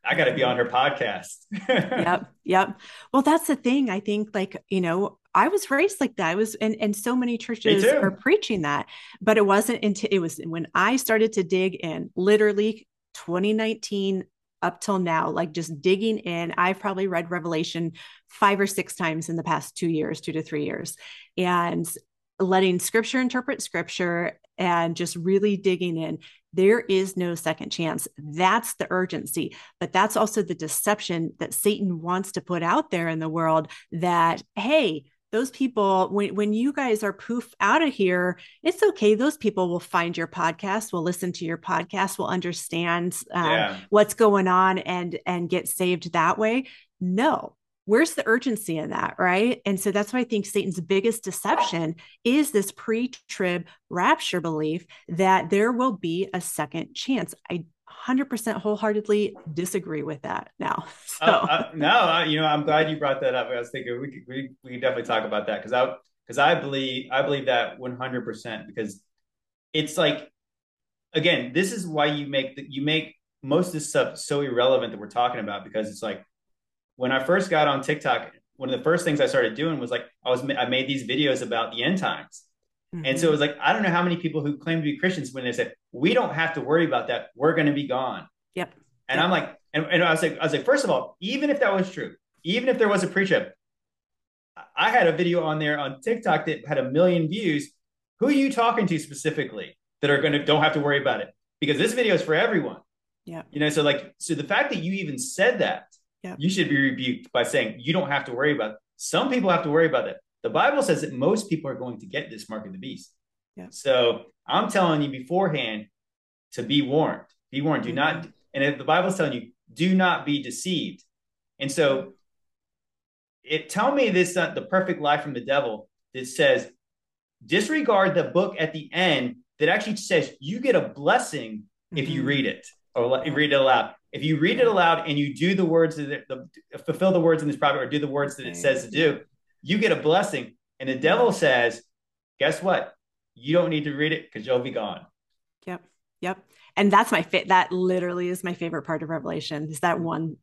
I got to be on her podcast. yep. Yep. Well, that's the thing. I think, like, you know, I was raised like that. I was, and, and so many churches are preaching that, but it wasn't until it was when I started to dig in, literally 2019 up till now, like just digging in. I've probably read Revelation five or six times in the past two years, two to three years, and letting scripture interpret scripture and just really digging in. There is no second chance. That's the urgency, but that's also the deception that Satan wants to put out there in the world that, hey, those people when, when you guys are poof out of here it's okay those people will find your podcast will listen to your podcast will understand um, yeah. what's going on and and get saved that way no where's the urgency in that right and so that's why i think satan's biggest deception is this pre-trib rapture belief that there will be a second chance i 100% wholeheartedly disagree with that now. So. Uh, uh, no, uh, you know, I'm glad you brought that up. I was thinking we could, we, we could definitely talk about that because I, because I believe, I believe that 100% because it's like, again, this is why you make the, you make most of this stuff so irrelevant that we're talking about because it's like when I first got on TikTok, one of the first things I started doing was like I was I made these videos about the end times Mm-hmm. And so it was like, I don't know how many people who claim to be Christians when they said, we don't have to worry about that. We're going to be gone. Yep. And yep. I'm like, and, and I was like, I was like, first of all, even if that was true, even if there was a pre-trib, I had a video on there on TikTok that had a million views. Who are you talking to specifically that are going to don't have to worry about it? Because this video is for everyone. Yeah. You know, so like, so the fact that you even said that, yep. you should be rebuked by saying you don't have to worry about Some people have to worry about that. The Bible says that most people are going to get this mark of the beast. Yeah. So I'm telling you beforehand to be warned. Be warned. Do not, mm-hmm. and if the Bible's telling you, do not be deceived. And so it tell me this uh, the perfect lie from the devil that says disregard the book at the end that actually says you get a blessing mm-hmm. if you mm-hmm. read it or read it aloud. If you read it aloud and you do the words that the, fulfill the words in this prophet or do the words that it says to do, you get a blessing. And the devil says, guess what? You don't need to read it because you'll be gone. Yep. Yep. And that's my fit. That literally is my favorite part of Revelation. Is that one,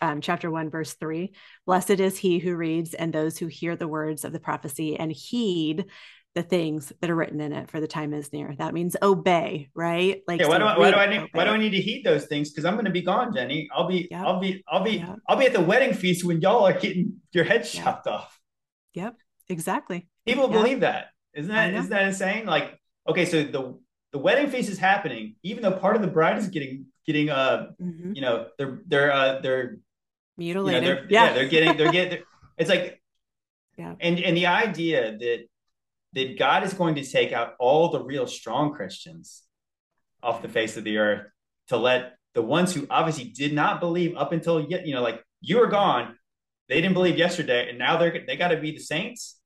um, chapter one, verse three. Blessed is he who reads and those who hear the words of the prophecy and heed the things that are written in it for the time is near. That means obey, right? Like yeah, why do I, why do I need obey. why do I need to heed those things? Because I'm going to be gone, Jenny. I'll be yep. I'll be I'll be yep. I'll be at the wedding feast when y'all are getting your heads yep. chopped off. Yep, exactly. People believe that. Isn't that isn't that insane? Like, okay, so the the wedding feast is happening, even though part of the bride is getting getting uh mm-hmm. you know they're they're uh they're mutilated. You know, they're, yeah. yeah, they're getting they're getting. it's like yeah, and and the idea that that God is going to take out all the real strong Christians off the face of the earth to let the ones who obviously did not believe up until yet, you know, like you are gone, they didn't believe yesterday, and now they're they got to be the saints.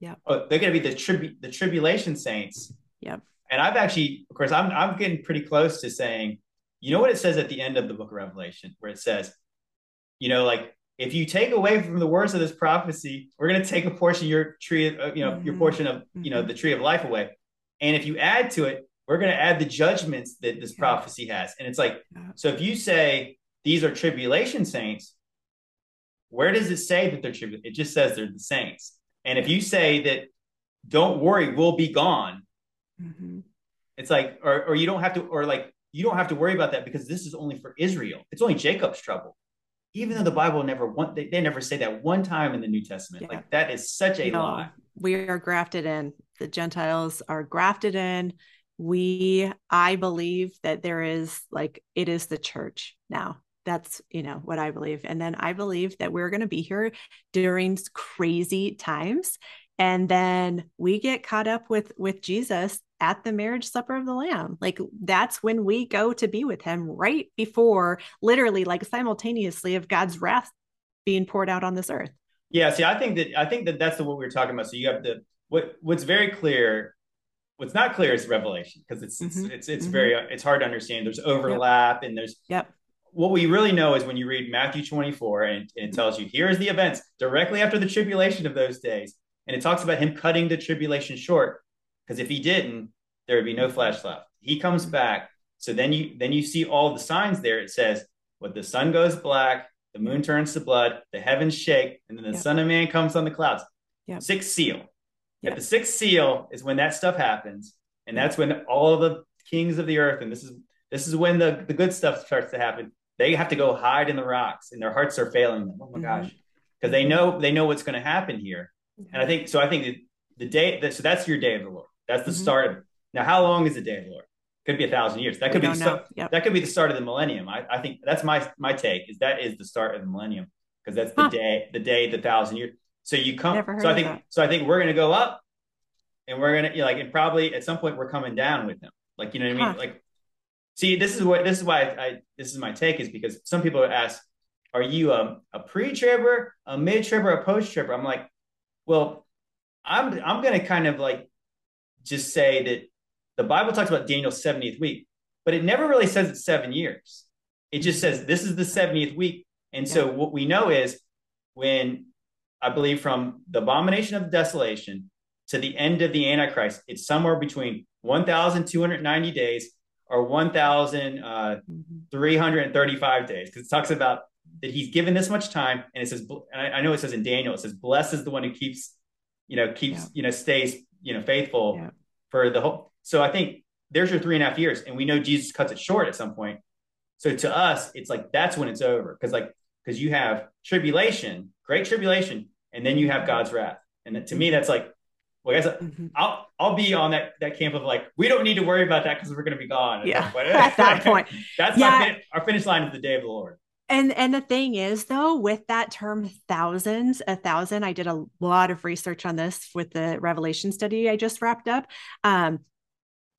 Yeah, oh, they're going to be the tribu- the tribulation saints. Yep. And I've actually, of course, I'm I'm getting pretty close to saying, you know what it says at the end of the book of Revelation, where it says, you know, like if you take away from the words of this prophecy, we're going to take a portion of your tree, of, uh, you know, mm-hmm. your portion of, you know, mm-hmm. the tree of life away. And if you add to it, we're going to add the judgments that this yeah. prophecy has. And it's like, yeah. so if you say these are tribulation saints, where does it say that they're tribulation? It just says they're the saints. And if you say that, don't worry, we'll be gone. Mm-hmm. It's like, or, or you don't have to, or like, you don't have to worry about that because this is only for Israel. It's only Jacob's trouble even though the Bible never want they, they never say that one time in the New Testament. Yeah. Like that is such a no, lie. We are grafted in. The Gentiles are grafted in. We, I believe that there is like it is the church now. That's you know what I believe. And then I believe that we're going to be here during crazy times and then we get caught up with with Jesus at the marriage supper of the lamb like that's when we go to be with him right before literally like simultaneously of god's wrath being poured out on this earth yeah see i think that i think that that's the, what we are talking about so you have the what what's very clear what's not clear is revelation because it's, mm-hmm. it's it's it's, mm-hmm. very it's hard to understand there's overlap yep. and there's yep what we really know is when you read Matthew 24 and, and it tells you here's the events directly after the tribulation of those days and it talks about him cutting the tribulation short because if he didn't, there would be no flesh left. He comes back. So then you then you see all the signs there. It says, "When the sun goes black, the moon turns to blood, the heavens shake, and then the yep. Son of Man comes on the clouds." Yep. Sixth seal. Yep. At the sixth seal is when that stuff happens, and that's when all the kings of the earth, and this is this is when the the good stuff starts to happen. They have to go hide in the rocks, and their hearts are failing them. Oh my mm-hmm. gosh, because they know they know what's going to happen here, and I think so. I think the day that so that's your day of the Lord. That's the mm-hmm. start. Now, how long is the day of the Lord? Could be a thousand years. That could be the start, yep. that could be the start of the millennium. I, I, think that's my my take is that is the start of the millennium because that's the huh. day the day the thousand years. So you come. so I think that. so I think we're gonna go up, and we're gonna you know, like and probably at some point we're coming down with them. Like you know what I mean? Like, see, this is what this is why I, I this is my take is because some people ask, are you a, a pre-tribber, a mid-tribber, a post-tribber? I'm like, well, I'm I'm gonna kind of like just say that the Bible talks about Daniel's 70th week, but it never really says it's seven years. It just says this is the 70th week. And yeah. so what we know is when I believe from the abomination of desolation to the end of the Antichrist, it's somewhere between 1,290 days or 1,335 uh, days because it talks about that he's given this much time, and it says, and I, know it says in Daniel, it says, "Blessed is the one who keeps, you know, keeps, yeah. you know, stays, you know, faithful yeah. For the whole." So I think there's your three and a half years, and we know Jesus cuts it short at some point. So to us, it's like that's when it's over because, like, because you have tribulation, great tribulation, and then you have God's wrath, and to me, that's like well, guys, mm-hmm. I'll I'll be on that that camp of like we don't need to worry about that because we're going to be gone. Yeah, at that point, that's yeah. our finish line of the day of the Lord and and the thing is though with that term thousands a thousand i did a lot of research on this with the revelation study i just wrapped up. Um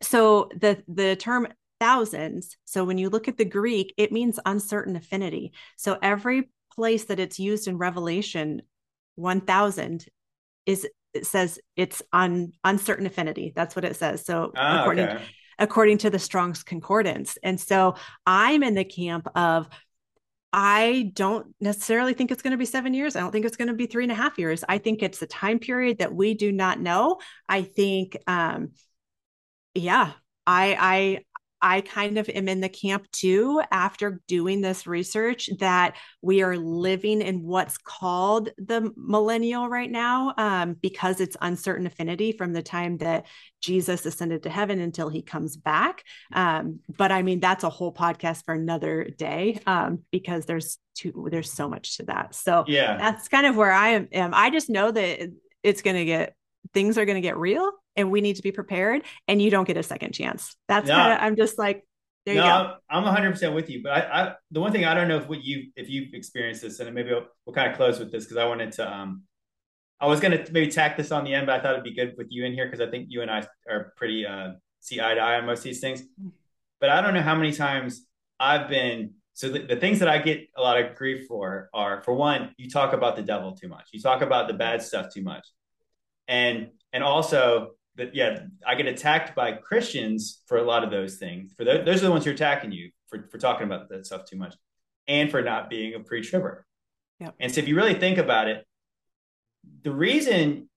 so the the term thousands so when you look at the greek it means uncertain affinity. So every place that it's used in revelation 1000 is it says it's on uncertain affinity. That's what it says. So ah, according okay. according to the strong's concordance. And so i'm in the camp of I don't necessarily think it's going to be seven years. I don't think it's going to be three and a half years. I think it's a time period that we do not know. I think, um, yeah, I I, I, kind of am in the camp too after doing this research that we are living in what's called the millennial right now um, because it's uncertain affinity from the time that Jesus ascended to heaven until he comes back. Um, but I mean, that's a whole podcast for another day um, because there's too, there's so much to that. So yeah, that's kind of where I am. I just know that it's going to get things are going to get real and we need to be prepared and you don't get a second chance. That's no, kind of i'm just like there no, you go. I'm 100% with you but I, I, the one thing i don't know if what you if you've experienced this and maybe we'll, we'll kind of close with this because i wanted to um i was going to maybe tack this on the end but i thought it'd be good with you in here because i think you and i are pretty uh see eye to eye on most of these things. But i don't know how many times i've been so the, the things that i get a lot of grief for are for one you talk about the devil too much. You talk about the bad stuff too much. And and also that yeah, I get attacked by Christians for a lot of those things. For the, those are the ones who are attacking you for for talking about that stuff too much, and for not being a pre-tribber. Yeah. And so if you really think about it, the reason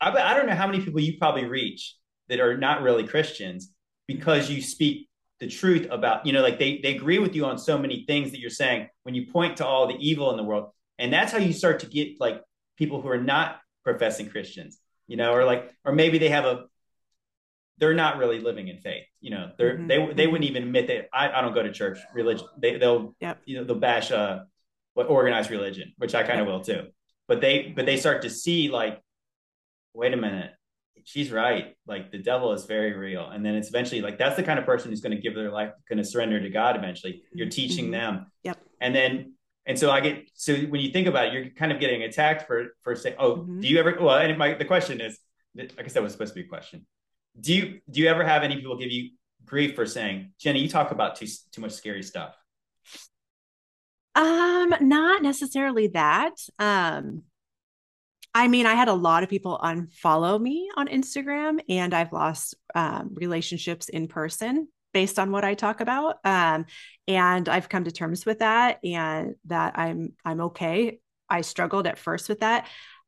I, I don't know how many people you probably reach that are not really Christians because you speak the truth about you know like they they agree with you on so many things that you're saying when you point to all the evil in the world and that's how you start to get like people who are not professing Christians you know, or like, or maybe they have a, they're not really living in faith. You know, they're, mm-hmm. they, they mm-hmm. wouldn't even admit that I, I don't go to church religion. They, they'll, yep. you know, they'll bash, uh, what organized religion, which I kind of will too. But they, but they start to see like, wait a minute, she's right. Like the devil is very real. And then it's eventually like, that's the kind of person who's going to give their life, going to surrender to God eventually. You're teaching mm-hmm. them. Yep. And then and so I get so when you think about it, you're kind of getting attacked for for saying, "Oh, mm-hmm. do you ever?" Well, and my the question is, I guess that was supposed to be a question. Do you do you ever have any people give you grief for saying, "Jenny, you talk about too too much scary stuff"? Um, not necessarily that. Um, I mean, I had a lot of people unfollow me on Instagram, and I've lost um, relationships in person based on what I talk about. Um, and I've come to terms with that and that I'm I'm okay. I struggled at first with that.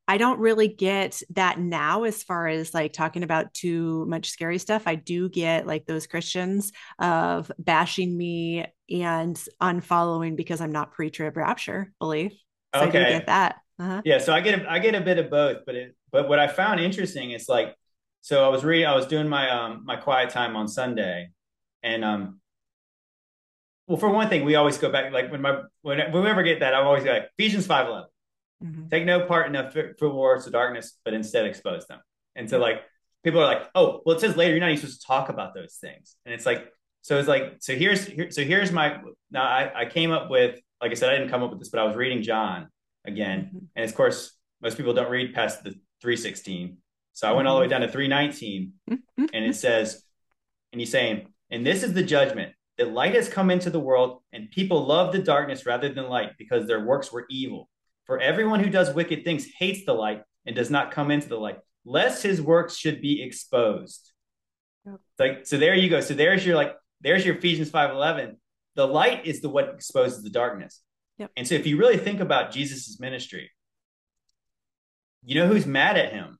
I don't really get that now as far as like talking about too much scary stuff. I do get like those Christians of bashing me and unfollowing because I'm not pre-trib rapture belief. So okay. I get that. Uh-huh. Yeah, so I get a, I get a bit of both, but it, but what I found interesting is like so I was reading I was doing my um my quiet time on Sunday and um, well, for one thing, we always go back like when my when, when we ever get that, I'm always like Ephesians five eleven. Mm-hmm. Take no part in the for wars of darkness, but instead expose them. And so like people are like, oh, well, it says later you're not even supposed to talk about those things. And it's like, so it's like, so here's here, so here's my now I, I came up with like I said, I didn't come up with this, but I was reading John again. Mm-hmm. And of course, most people don't read past the 316. So I went all the way mm-hmm. down to 319 mm-hmm. and it says, and he's saying, and this is the judgment that light has come into the world, and people love the darkness rather than light because their works were evil. For everyone who does wicked things hates the light and does not come into the light, lest his works should be exposed. Yep. Like so, there you go. So there's your like there's your Ephesians five eleven. The light is the what exposes the darkness. Yep. And so, if you really think about Jesus's ministry, you know who's mad at him?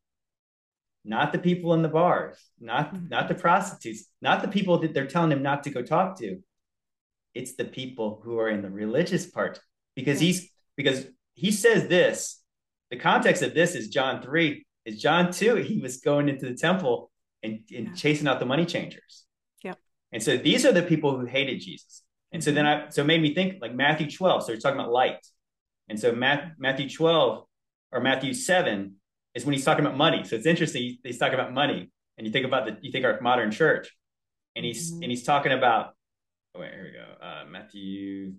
Not the people in the bars, not mm-hmm. not the prostitutes, not the people that they're telling him not to go talk to. It's the people who are in the religious part because he's because he says this. The context of this is John 3. Is John 2, he was going into the temple and, and yeah. chasing out the money changers. Yep. And so these are the people who hated Jesus. And so then mm-hmm. I so it made me think like Matthew 12. So you're talking about light. And so Matthew 12 or Matthew 7 is when he's talking about money. So it's interesting. He's talking about money, and you think about the you think our modern church, and he's mm-hmm. and he's talking about. Oh wait, here we go. Uh, Matthew.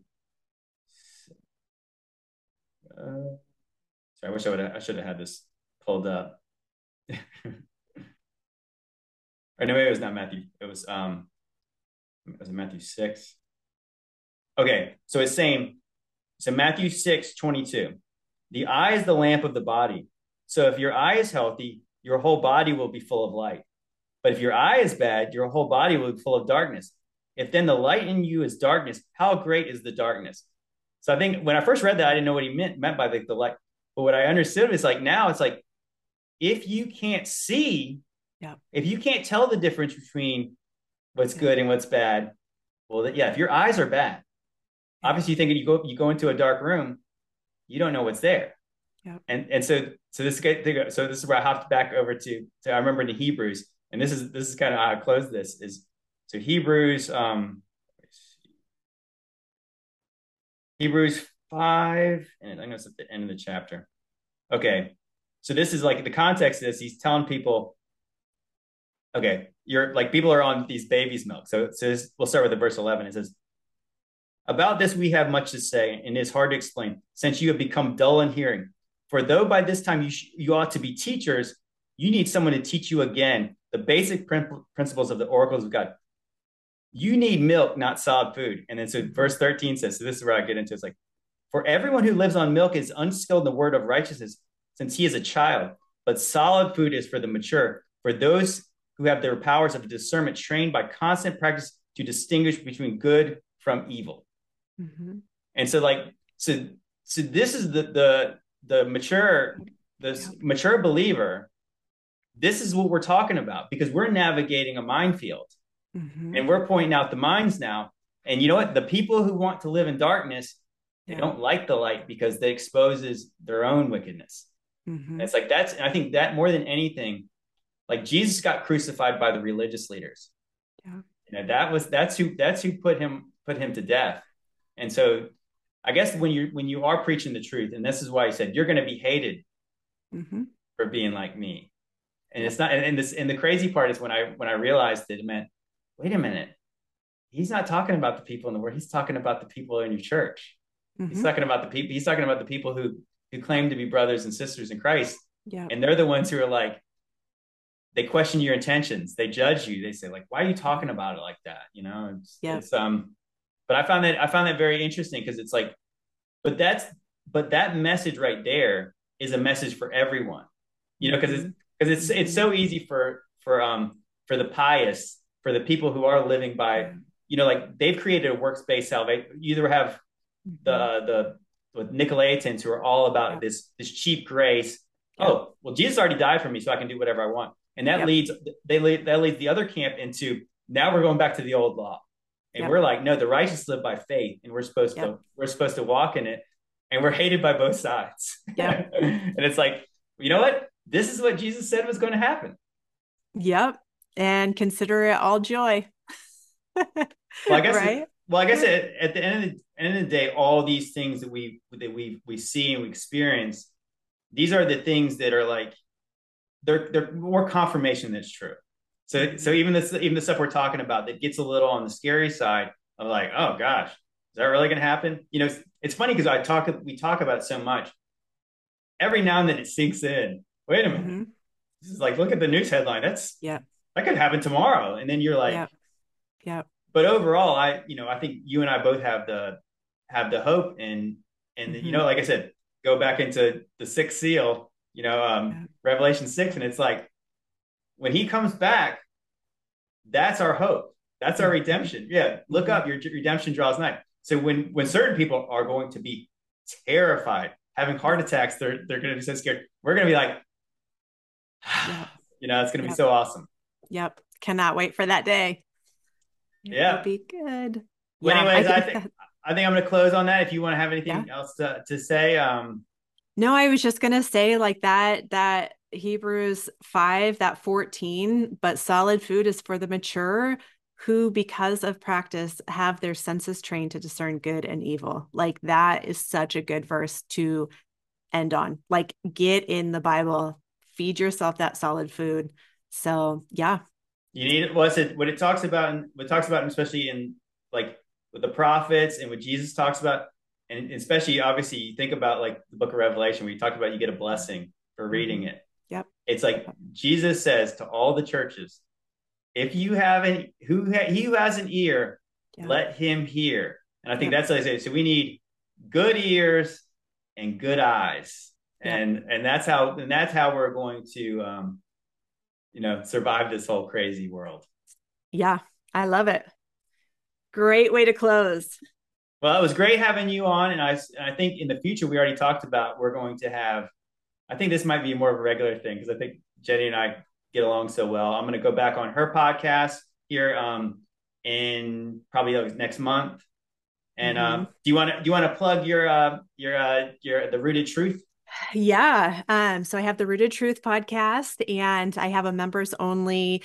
sorry, I wish I would I should have had this pulled up. or no, it was not Matthew. It was um it was Matthew 6? Okay, so it's saying, so Matthew 6, 22. The eye is the lamp of the body. So if your eye is healthy, your whole body will be full of light. But if your eye is bad, your whole body will be full of darkness. If then the light in you is darkness, how great is the darkness? So I think when I first read that, I didn't know what he meant meant by the, the light. But what I understood is like now it's like if you can't see, yeah, if you can't tell the difference between what's yeah. good and what's bad, well, yeah, if your eyes are bad, obviously you think you go you go into a dark room, you don't know what's there. Yeah. And and so so this so this is where I hopped back over to to I remember in Hebrews, and this is this is kind of how I close this is so Hebrews um Hebrews 5, and I'm to at the end of the chapter. Okay. So this is like the context is he's telling people, okay, you're like people are on these babies' milk. So it says, we'll start with the verse 11. It says, About this we have much to say, and it is hard to explain, since you have become dull in hearing. For though by this time you, sh- you ought to be teachers, you need someone to teach you again the basic prin- principles of the oracles of God you need milk, not solid food. And then so verse 13 says, so this is where I get into. It's like, for everyone who lives on milk is unskilled in the word of righteousness, since he is a child. But solid food is for the mature, for those who have their powers of discernment trained by constant practice to distinguish between good from evil. Mm-hmm. And so, like, so so this is the the the mature the yeah. mature believer. This is what we're talking about because we're navigating a minefield Mm-hmm. And we're pointing out the mines now. And you know what? The people who want to live in darkness, they yeah. don't like the light because it exposes their own wickedness. Mm-hmm. It's like that's, I think that more than anything, like Jesus got crucified by the religious leaders. Yeah. You know, that was that's who that's who put him put him to death. And so I guess when you when you are preaching the truth, and this is why he said you're going to be hated mm-hmm. for being like me. And it's not and, and this and the crazy part is when I when I realized that it meant wait a minute, he's not talking about the people in the world. He's talking about the people in your church. Mm-hmm. He's talking about the people. He's talking about the people who who claim to be brothers and sisters in Christ. Yeah. And they're the ones who are like, they question your intentions. They judge you. They say like, why are you talking about it like that? You know. It's, yeah. It's, um. But I found that I found that very interesting because it's like, but that's but that message right there is a message for everyone. You know, because it's because it's it's so easy for for um for the pious for the people who are living by, you know, like they've created a works based salvation. You either have the mm-hmm. the with Nicolaitans who are all about this this cheap grace. Oh, well, Jesus already died for me, so I can do whatever I want. And that yep. leads they lead that leads the other camp into now we're going back to the old law. And yep. we're like, no, the righteous live by faith, and we're supposed yep. to we're supposed to walk in it, and we're hated by both sides. Yeah, and it's like, you know what? This is what Jesus said was going to happen. Yep and consider it all joy. well, I guess. Right? It, well, I guess at, at the end of the end of the day, all these things that we that we we see and we experience, these are the things that are like they're they're more confirmation that's true. So so even this even the stuff we're talking about that gets a little on the scary side of like, oh gosh, is that really going to happen? You know, it's, it's funny because I talk we talk about it so much. Every now and then it sinks in. Wait a minute. Mm-hmm. This is like look at the news headline. That's yeah that could happen tomorrow. And then you're like, yeah. yeah. But overall, I, you know, I think you and I both have the, have the hope and, and, mm-hmm. you know, like I said, go back into the sixth seal, you know, um, yeah. Revelation six. And it's like, when he comes back, that's our hope. That's our mm-hmm. redemption. Yeah. Look mm-hmm. up your redemption draws nigh. So when, when certain people are going to be terrified, having heart attacks, they're, they're going to be so scared. We're going to be like, you know, it's going to yeah. be so awesome. Yep. Cannot wait for that day. It yeah. be good. Well, yeah, anyways, I think, I think, I think I'm going to close on that. If you want to have anything yeah. else to, to say, um, no, I was just going to say like that, that Hebrews 5, that 14, but solid food is for the mature who, because of practice, have their senses trained to discern good and evil. Like that is such a good verse to end on. Like, get in the Bible, feed yourself that solid food. So yeah. You need it what it talks about and what it talks about especially in like with the prophets and what Jesus talks about. and especially obviously you think about like the book of Revelation where you talked about you get a blessing for mm-hmm. reading it. It's like Jesus says to all the churches, if you have any who ha, he who has an ear, yep. let him hear. And I think yep. that's what I say. So we need good ears and good eyes. And and that's how and that's how we're going to um you know survive this whole crazy world. Yeah, I love it. Great way to close. Well, it was great having you on, and I I think in the future we already talked about we're going to have. I think this might be more of a regular thing because I think Jenny and I get along so well. I'm going to go back on her podcast here um, in probably next month. And mm-hmm. uh, do you want to do you want to plug your uh, your uh, your the Rooted Truth? Yeah. Um, so I have the Rooted Truth podcast, and I have a members only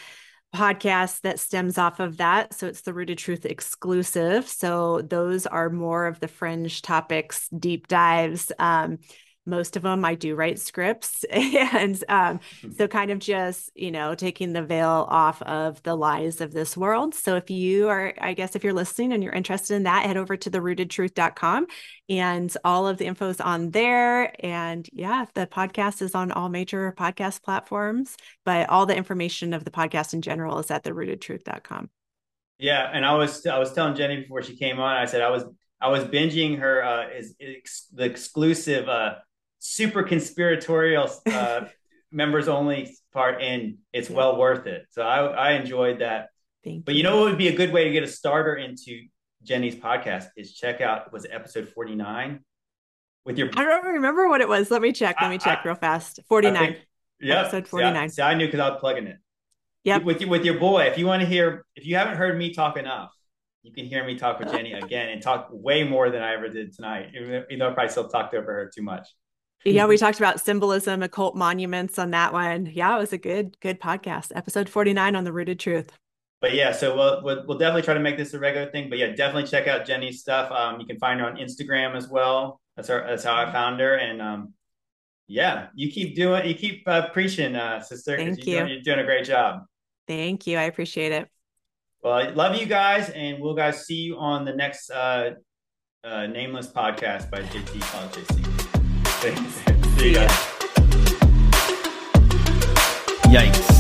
podcast that stems off of that. So it's the Rooted Truth exclusive. So those are more of the fringe topics, deep dives. Um, most of them I do write scripts. and um, hmm. so, kind of just, you know, taking the veil off of the lies of this world. So, if you are, I guess, if you're listening and you're interested in that, head over to the rootedtruth.com and all of the info is on there. And yeah, the podcast is on all major podcast platforms, but all the information of the podcast in general is at the rootedtruth.com. Yeah. And I was, I was telling Jenny before she came on, I said, I was, I was binging her uh, is, is the exclusive uh, super conspiratorial uh, members only part, and it's yeah. well worth it. So I, I enjoyed that. Thank but you. know what would be a good way to get a starter into Jenny's podcast is check out was it episode 49 with your I don't remember what it was. Let me check. Let me check I, real fast. 49. Yeah. Episode 49. See, I knew because I was plugging it. Yeah. With you with your boy. If you want to hear if you haven't heard me talk enough, you can hear me talk with Jenny again and talk way more than I ever did tonight. Even though I probably still talked over her too much. Yeah, we talked about symbolism, occult monuments on that one. Yeah, it was a good, good podcast. Episode 49 on the rooted truth. But yeah, so we'll, we'll, we'll definitely try to make this a regular thing. But yeah, definitely check out Jenny's stuff. Um, you can find her on Instagram as well. That's our, that's how I found her. And um, yeah, you keep doing, you keep uh, preaching, uh, sister. Thank you're you. Doing, you're doing a great job. Thank you. I appreciate it. Well, I love you guys, and we'll guys see you on the next uh, uh, nameless podcast by JT Politics. Thanks. See. Yikes. You probably weren't